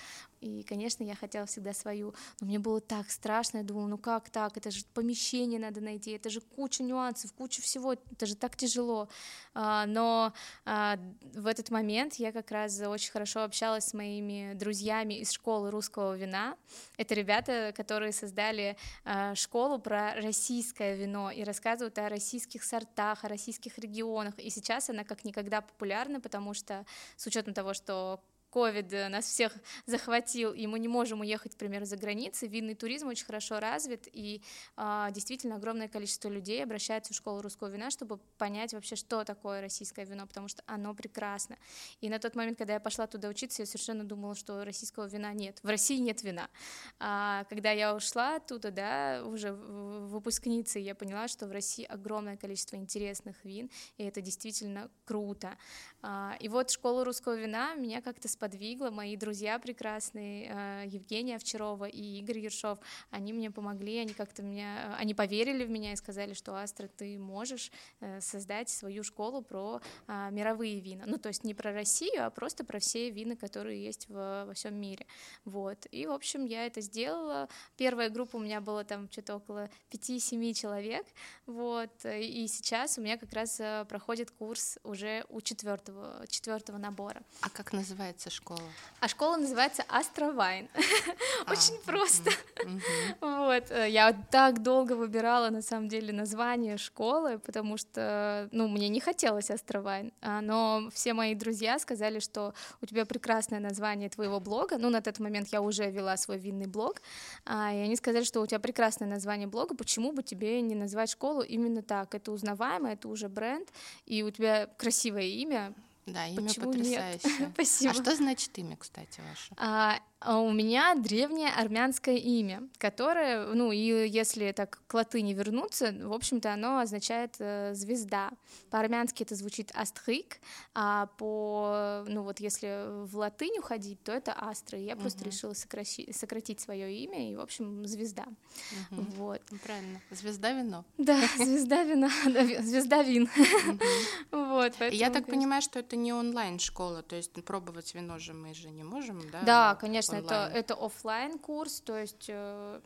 и, конечно, я хотела всегда свою, но мне было так страшно, я думала, ну как так, это же помещение надо найти, это же куча нюансов, куча всего, это же так тяжело, а, но а, в этот момент я как раз очень хорошо общалась с моими друзьями из школы русского вина, это ребята, которые создали Э, школу про российское вино и рассказывают о российских сортах, о российских регионах. И сейчас она как никогда популярна, потому что с учетом того, что ковид нас всех *laughs* захватил, и мы не можем уехать, к примеру, за границей, винный туризм очень хорошо развит, и а, действительно огромное количество людей обращается в школу русского вина, чтобы понять вообще, что такое российское вино, потому что оно прекрасно. И на тот момент, когда я пошла туда учиться, я совершенно думала, что российского вина нет. В России нет вина. А когда я ушла оттуда, да, уже выпускницей, я поняла, что в России огромное количество интересных вин, и это действительно круто. А, и вот школа русского вина меня как-то сподвигла, мои друзья прекрасные, а, Евгения Овчарова и Игорь Ершов, они мне помогли, они как-то меня, они поверили в меня и сказали, что Астра, ты можешь э, создать свою школу про а, мировые вина, ну то есть не про Россию, а просто про все вина, которые есть в, во всем мире, вот. И в общем я это сделала. Первая группа у меня была там что-то около 5-7 человек, вот. И сейчас у меня как раз э, проходит курс уже у четвертого четвертого набора. А как называется школа? А школа называется Астровайн. *laughs* Очень просто. *laughs* Вот. Э, я так долго выбирала, на самом деле, название школы, потому что, ну, мне не хотелось Астровайн, а, но все мои друзья сказали, что у тебя прекрасное название твоего блога, ну, на тот момент я уже вела свой винный блог, а, и они сказали, что у тебя прекрасное название блога, почему бы тебе не назвать школу именно так? Это узнаваемо, это уже бренд, и у тебя красивое имя, да, имя Почему потрясающее. Нет? *laughs* Спасибо. А что значит имя, кстати, ваше? А, а у меня древнее армянское имя, которое, ну, и если так к латыни вернуться, в общем-то, оно означает э, звезда. По-армянски это звучит астрик, а по, ну, вот если в латынь уходить, то это астры. Я угу. просто решила сокращи, сократить свое имя, и, в общем, звезда. Угу. Вот. Ну, правильно. Звезда вино. Да, *laughs* звезда вино, *laughs* звезда вин. *laughs* Вот. Я так понимаю, что это не онлайн-школа, то есть пробовать вино же мы же не можем, да? Да, конечно, это, это офлайн курс, то есть э,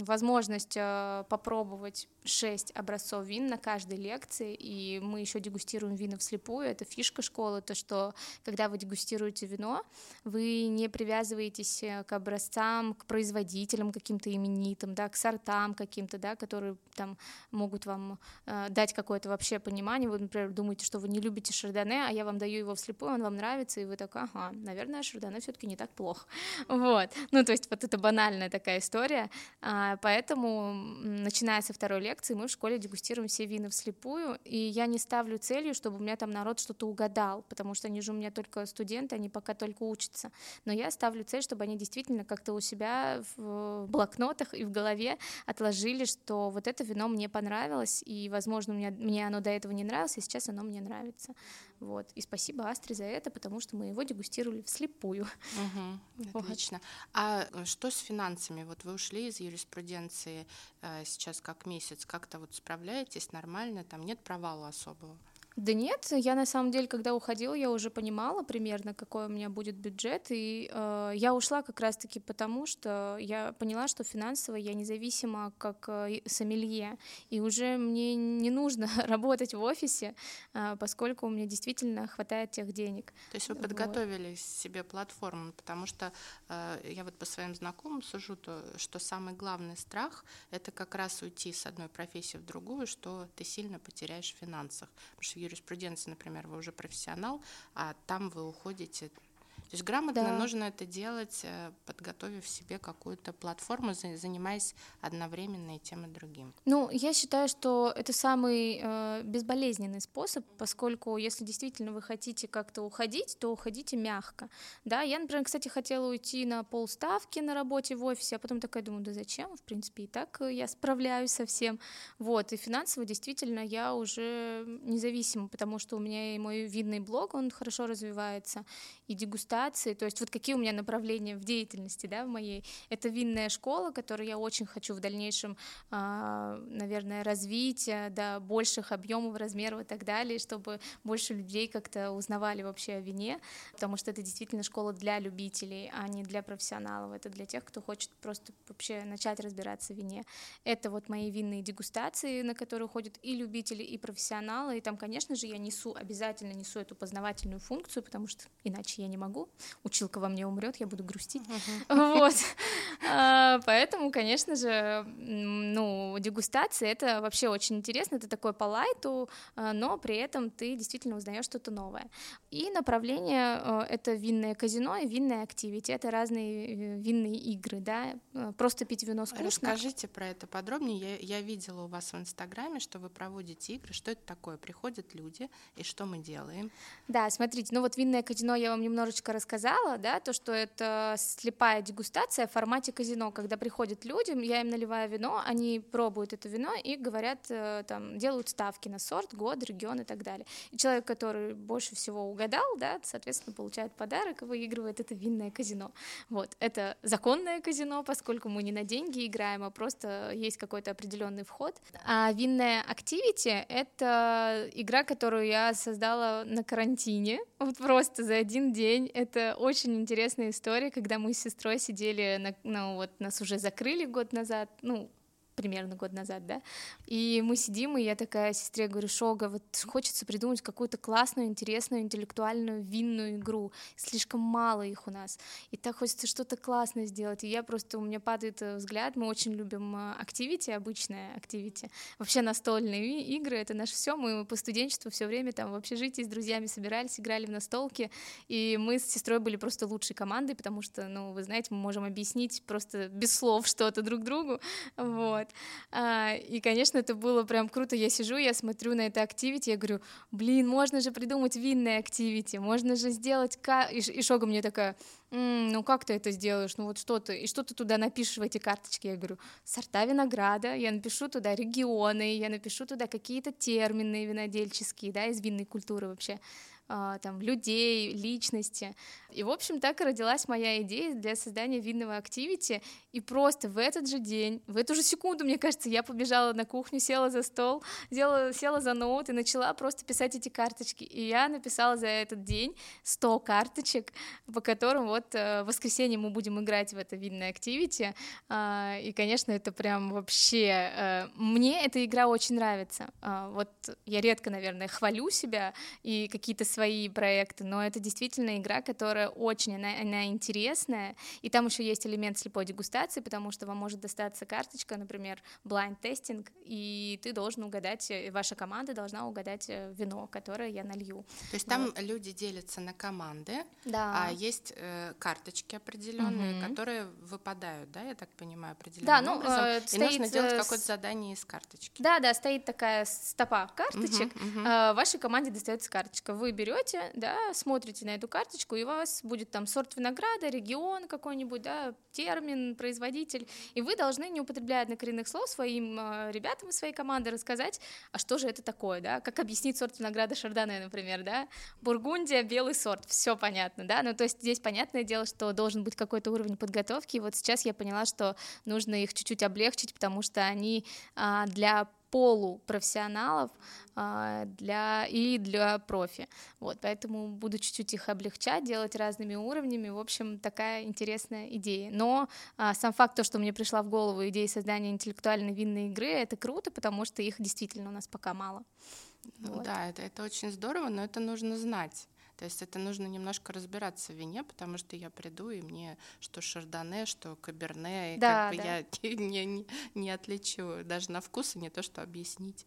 возможность э, попробовать 6 образцов вин на каждой лекции, и мы еще дегустируем вина вслепую, это фишка школы, то, что когда вы дегустируете вино, вы не привязываетесь э, к образцам, к производителям каким-то именитым, да, к сортам каким-то, да, которые там могут вам э, дать какое-то вообще понимание, вы, например, думаете, что вы не любите шардоне, а я вам даю его вслепую, он вам нравится, и вы такой, ага, наверное, шардоне все таки не так плохо, вот, ну, то есть вот это банальная такая история, а, поэтому, начиная со второй лекции, мы в школе дегустируем все вина вслепую, и я не ставлю целью, чтобы у меня там народ что-то угадал, потому что они же у меня только студенты, они пока только учатся, но я ставлю цель, чтобы они действительно как-то у себя в блокнотах и в голове отложили, что вот это вино мне понравилось, и, возможно, мне, мне оно до этого не нравилось, и сейчас оно мне нравится. Вот. И спасибо Астре за это, потому что мы его дегустировали вслепую. Угу, *laughs* отлично. А э, что с финансами? Вот вы ушли из юриспруденции э, сейчас как месяц. Как-то вот справляетесь нормально? Там нет провала особого? Да нет, я на самом деле, когда уходила, я уже понимала примерно, какой у меня будет бюджет, и э, я ушла как раз-таки потому, что я поняла, что финансово я независима как э, сомелье, и уже мне не нужно *laughs* работать в офисе, э, поскольку у меня действительно хватает тех денег. То есть вы вот. подготовили себе платформу, потому что э, я вот по своим знакомым сужу, то, что самый главный страх — это как раз уйти с одной профессии в другую, что ты сильно потеряешь в финансах, потому что юриспруденции, например, вы уже профессионал, а там вы уходите то есть грамотно да. нужно это делать, э, подготовив себе какую-то платформу, занимаясь одновременно и тем, и другим. Ну, я считаю, что это самый э, безболезненный способ, поскольку если действительно вы хотите как-то уходить, то уходите мягко. Да, я, например, кстати, хотела уйти на полставки на работе в офисе, а потом такая думаю, да зачем? В принципе, и так я справляюсь со всем. Вот, и финансово действительно я уже независима, потому что у меня и мой видный блог, он хорошо развивается, и дегустация рекомендации, то есть вот какие у меня направления в деятельности, да, в моей. Это винная школа, которую я очень хочу в дальнейшем, а, наверное, развить до больших объемов, размеров и так далее, чтобы больше людей как-то узнавали вообще о вине, потому что это действительно школа для любителей, а не для профессионалов, это для тех, кто хочет просто вообще начать разбираться в вине. Это вот мои винные дегустации, на которые ходят и любители, и профессионалы, и там, конечно же, я несу, обязательно несу эту познавательную функцию, потому что иначе я не могу, Училка во мне умрет, я буду грустить. Вот. А, поэтому, конечно же, ну, дегустация это вообще очень интересно. Это такой по лайту, а, но при этом ты действительно узнаешь что-то новое. И направление а, это винное казино и винное активити. Это разные э, винные игры, да. Просто пить вино скучно. Расскажите про это подробнее. Я, я видела у вас в Инстаграме, что вы проводите игры. Что это такое? Приходят люди, и что мы делаем? Да, смотрите, ну вот винное казино я вам немножечко рассказала, да, то, что это слепая дегустация в формате казино, когда приходят люди, я им наливаю вино, они пробуют это вино и говорят, э, там, делают ставки на сорт, год, регион и так далее. И человек, который больше всего угадал, да, соответственно, получает подарок и выигрывает это винное казино. Вот, это законное казино, поскольку мы не на деньги играем, а просто есть какой-то определенный вход. А винное активити — это игра, которую я создала на карантине, вот просто за один день. Очень интересная история, когда мы с сестрой сидели, на, ну вот нас уже закрыли год назад, ну примерно год назад, да, и мы сидим, и я такая сестре говорю, Шога, вот хочется придумать какую-то классную, интересную, интеллектуальную винную игру, слишком мало их у нас, и так хочется что-то классное сделать, и я просто, у меня падает э, взгляд, мы очень любим активити, обычное активити, вообще настольные игры, это наше все, мы по студенчеству все время там в общежитии с друзьями собирались, играли в настолки, и мы с сестрой были просто лучшей командой, потому что, ну, вы знаете, мы можем объяснить просто без слов что-то друг другу, вот, вот. А, и, конечно, это было прям круто. Я сижу, я смотрю на это активити, я говорю, блин, можно же придумать винное активити, можно же сделать... Ка... И, и Шога мне такая, М, ну как ты это сделаешь, ну вот что ты, и что ты туда напишешь в эти карточки? Я говорю, сорта винограда, я напишу туда регионы, я напишу туда какие-то термины винодельческие, да, из винной культуры вообще. А, там, людей, личности. И, в общем, так и родилась моя идея для создания винного активити. И просто в этот же день, в эту же секунду, мне кажется, я побежала на кухню, села за стол, села, села за ноут и начала просто писать эти карточки. И я написала за этот день 100 карточек, по которым вот э, в воскресенье мы будем играть в это винное активити. А, и, конечно, это прям вообще... Э, мне эта игра очень нравится. А, вот я редко, наверное, хвалю себя и какие-то свои проекты, но это действительно игра, которая очень, она, она интересная, и там еще есть элемент слепой дегустации, потому что вам может достаться карточка, например, blind тестинг, и ты должен угадать, ваша команда должна угадать э, вино, которое я налью. То есть там вот. люди делятся на команды, да. а есть э, карточки определенные, угу. которые выпадают, да, я так понимаю, определенным да, ну, образом, э, и стоит, нужно делать какое-то задание из карточки. Да, да, стоит такая стопа карточек, угу, угу. Э, вашей команде достается карточка, вы берете берете, да, смотрите на эту карточку, и у вас будет там сорт винограда, регион какой-нибудь, да, термин, производитель, и вы должны, не употребляя однокоренных слов, своим э, ребятам из своей команды рассказать, а что же это такое, да, как объяснить сорт винограда шардоне, например, да, Бургундия, белый сорт, все понятно, да, ну то есть здесь понятное дело, что должен быть какой-то уровень подготовки, и вот сейчас я поняла, что нужно их чуть-чуть облегчить, потому что они а, для полупрофессионалов а, для, и для профи. Вот, поэтому буду чуть-чуть их облегчать, делать разными уровнями. В общем, такая интересная идея. Но а, сам факт, то, что мне пришла в голову идея создания интеллектуальной винной игры, это круто, потому что их действительно у нас пока мало. Ну, вот. Да, это, это очень здорово, но это нужно знать. То есть это нужно немножко разбираться в вине, потому что я приду, и мне что шардоне, что каберне, и да, как бы да. я *laughs* не, не, не отличу даже на вкус, и не то, что объяснить.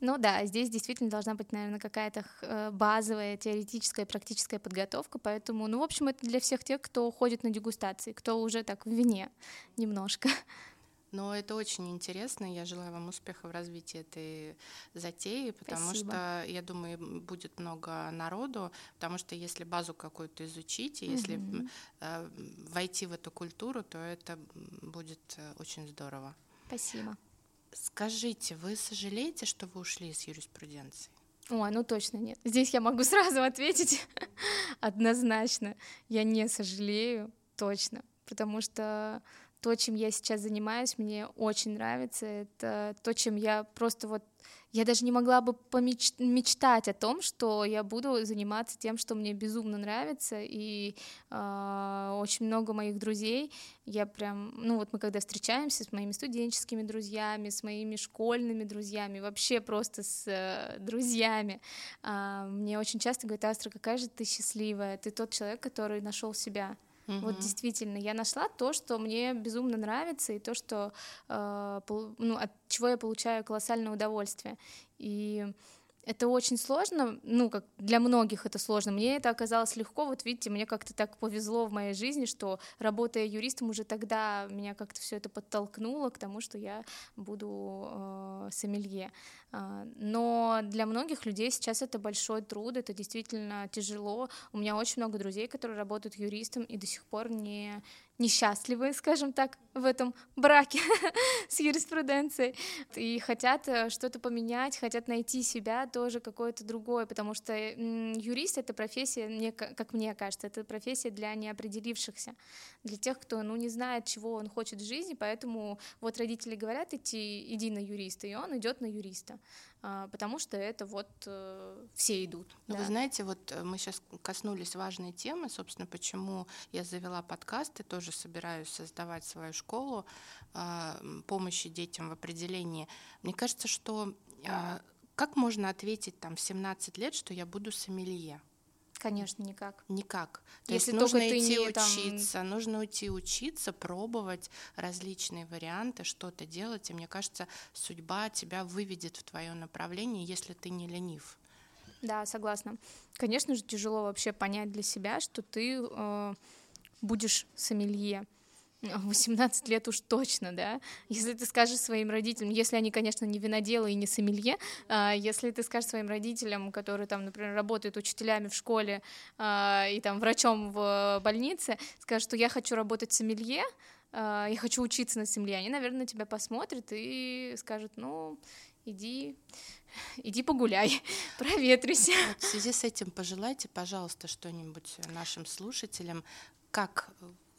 Ну да, здесь действительно должна быть, наверное, какая-то э, базовая теоретическая практическая подготовка, поэтому, ну, в общем, это для всех тех, кто ходит на дегустации, кто уже так в вине немножко. *laughs* Но это очень интересно. Я желаю вам успеха в развитии этой затеи, потому Спасибо. что, я думаю, будет много народу, потому что если базу какую-то изучить, и если угу. войти в эту культуру, то это будет э, очень здорово. Спасибо. Скажите, вы сожалеете, что вы ушли из юриспруденции? Ой, ну точно нет. Здесь я могу *laughs* сразу ответить *laughs* однозначно. Я не сожалею, точно. Потому что то, чем я сейчас занимаюсь, мне очень нравится. Это то, чем я просто вот я даже не могла бы помеч... мечтать о том, что я буду заниматься тем, что мне безумно нравится, и э, очень много моих друзей, я прям, ну вот мы когда встречаемся с моими студенческими друзьями, с моими школьными друзьями, вообще просто с э, друзьями, э, мне очень часто говорят, Астра, какая же ты счастливая, ты тот человек, который нашел себя, Угу. Вот действительно, я нашла то, что мне безумно нравится, и то, что, э, ну, от чего я получаю колоссальное удовольствие. И это очень сложно, ну, как для многих это сложно. Мне это оказалось легко. Вот видите, мне как-то так повезло в моей жизни, что работая юристом уже тогда меня как-то все это подтолкнуло к тому, что я буду э, сомелье. Э, но для многих людей сейчас это большой труд, это действительно тяжело. У меня очень много друзей, которые работают юристом и до сих пор не несчастливы, скажем так, в этом браке *laughs* с юриспруденцией и хотят э, что-то поменять, хотят найти себя тоже какое-то другое, потому что юрист — это профессия, мне, как мне кажется, это профессия для неопределившихся, для тех, кто, ну, не знает, чего он хочет в жизни, поэтому вот родители говорят идти, иди на юриста, и он идет на юриста. А, потому что это вот э, все идут. Ну, да. Вы знаете, вот э, мы сейчас коснулись важной темы, собственно, почему я завела подкаст и тоже собираюсь создавать свою школу а, помощи детям в определении. Мне кажется, что а, как можно ответить там в 17 лет, что я буду сомелье? Конечно, никак. Никак. То Если есть нужно идти не, учиться, там... нужно уйти учиться, пробовать различные варианты, что-то делать. И мне кажется, судьба тебя выведет в твое направление, если ты не ленив. Да, согласна. Конечно же, тяжело вообще понять для себя, что ты э, будешь сомелье. 18 лет уж точно, да. Если ты скажешь своим родителям, если они, конечно, не виноделы и не сомелье, а, если ты скажешь своим родителям, которые там, например, работают учителями в школе а, и там врачом в больнице, скажешь, что я хочу работать сомелье, а, я хочу учиться на сомелье, они, наверное, на тебя посмотрят и скажут, ну, иди, иди погуляй, *laughs* проветрись. Вот в связи с этим пожелайте, пожалуйста, что-нибудь нашим слушателям, как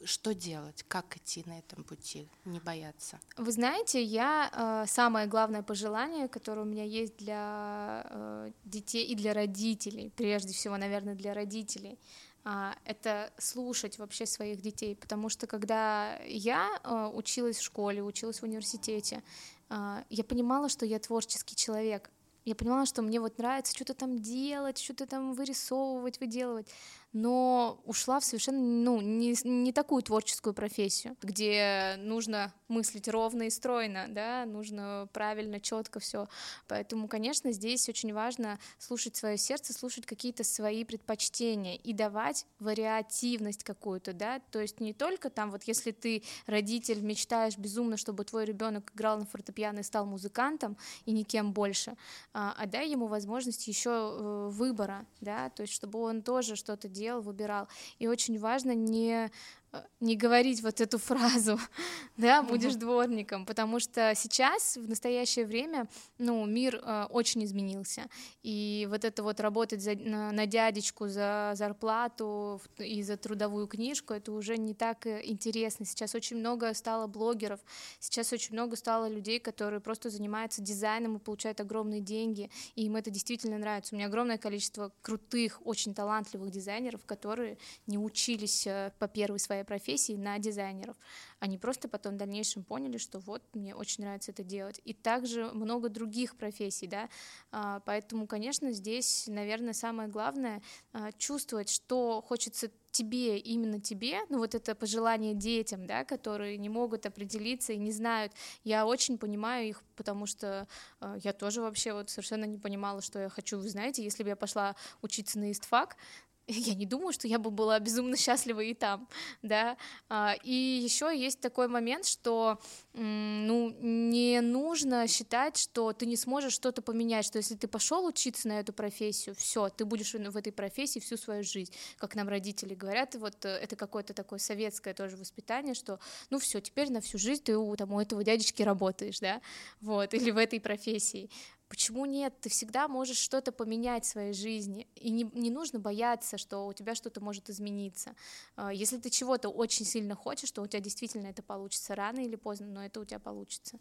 что делать, как идти на этом пути, не бояться? Вы знаете, я э, самое главное пожелание, которое у меня есть для э, детей и для родителей, прежде всего, наверное, для родителей, э, это слушать вообще своих детей, потому что когда я училась в школе, училась в университете, я понимала, что я творческий человек. Я понимала, что мне вот нравится что-то там делать, что-то там вырисовывать, выделывать но ушла в совершенно ну, не, не такую творческую профессию, где нужно мыслить ровно и стройно, да, нужно правильно, четко все. Поэтому, конечно, здесь очень важно слушать свое сердце, слушать какие-то свои предпочтения и давать вариативность какую-то, да, то есть не только там, вот если ты родитель, мечтаешь безумно, чтобы твой ребенок играл на фортепиано и стал музыкантом и никем больше, а, а дай ему возможность еще э, выбора, да, то есть чтобы он тоже что-то делал делал, выбирал. И очень важно не не говорить вот эту фразу, *laughs* да, будешь дворником, потому что сейчас, в настоящее время, ну, мир э, очень изменился, и вот это вот работать за, на, на дядечку за зарплату и за трудовую книжку, это уже не так э, интересно. Сейчас очень много стало блогеров, сейчас очень много стало людей, которые просто занимаются дизайном и получают огромные деньги, и им это действительно нравится. У меня огромное количество крутых, очень талантливых дизайнеров, которые не учились э, по первой своей профессии на дизайнеров. Они просто потом в дальнейшем поняли, что вот мне очень нравится это делать. И также много других профессий, да, а, поэтому, конечно, здесь, наверное, самое главное а, чувствовать, что хочется тебе, именно тебе, ну вот это пожелание детям, да, которые не могут определиться и не знают. Я очень понимаю их, потому что э, я тоже вообще вот совершенно не понимала, что я хочу. Вы знаете, если бы я пошла учиться на истфак, *laughs* я не думаю, что я бы была безумно счастлива и там, да. А, и еще есть такой момент, что ну не нужно считать, что ты не сможешь что-то поменять, что если ты пошел учиться на эту профессию, все, ты будешь в этой профессии всю свою жизнь, как нам родители говорят, вот э, это какое-то такое советское тоже воспитание, что ну все, теперь на всю жизнь ты у, там, у этого дядечки работаешь, да, вот, *laughs* или в этой профессии. Почему нет? Ты всегда можешь что-то поменять в своей жизни, и не, не нужно бояться, что у тебя что-то может измениться. А, если ты чего-то очень сильно хочешь, то у тебя действительно это получится рано или поздно, но это у тебя получится.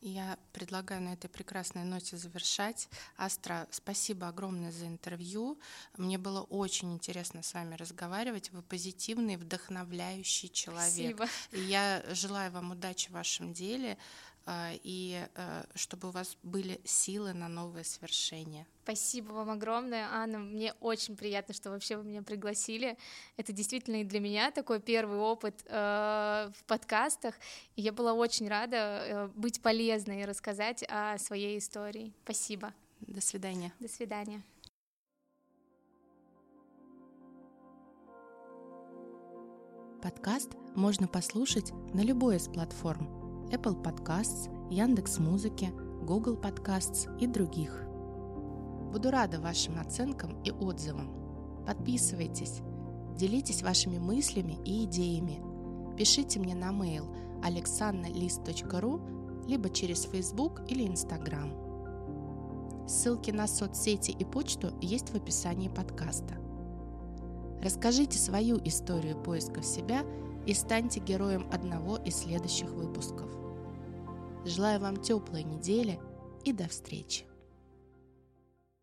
Я предлагаю на этой прекрасной ноте завершать. Астра, спасибо огромное за интервью. Мне было очень интересно с вами разговаривать. Вы позитивный, вдохновляющий человек. Спасибо. Я желаю вам удачи в вашем деле. А, и э, чтобы у вас были силы на новые свершения. Спасибо вам огромное, Анна. Мне очень приятно, что вообще вы меня пригласили. Это действительно и для меня такой первый опыт э, в подкастах. И я была очень рада э, быть полезной и рассказать о своей истории. Спасибо. До свидания. До свидания. Подкаст можно послушать на любой из платформ Apple Podcasts, Яндекс Музыки, Google Podcasts и других. Буду рада вашим оценкам и отзывам. Подписывайтесь, делитесь вашими мыслями и идеями. Пишите мне на mail alexannalist.ru либо через Facebook или Instagram. Ссылки на соцсети и почту есть в описании подкаста. Расскажите свою историю поиска себя – и станьте героем одного из следующих выпусков. Желаю вам теплой недели и до встречи!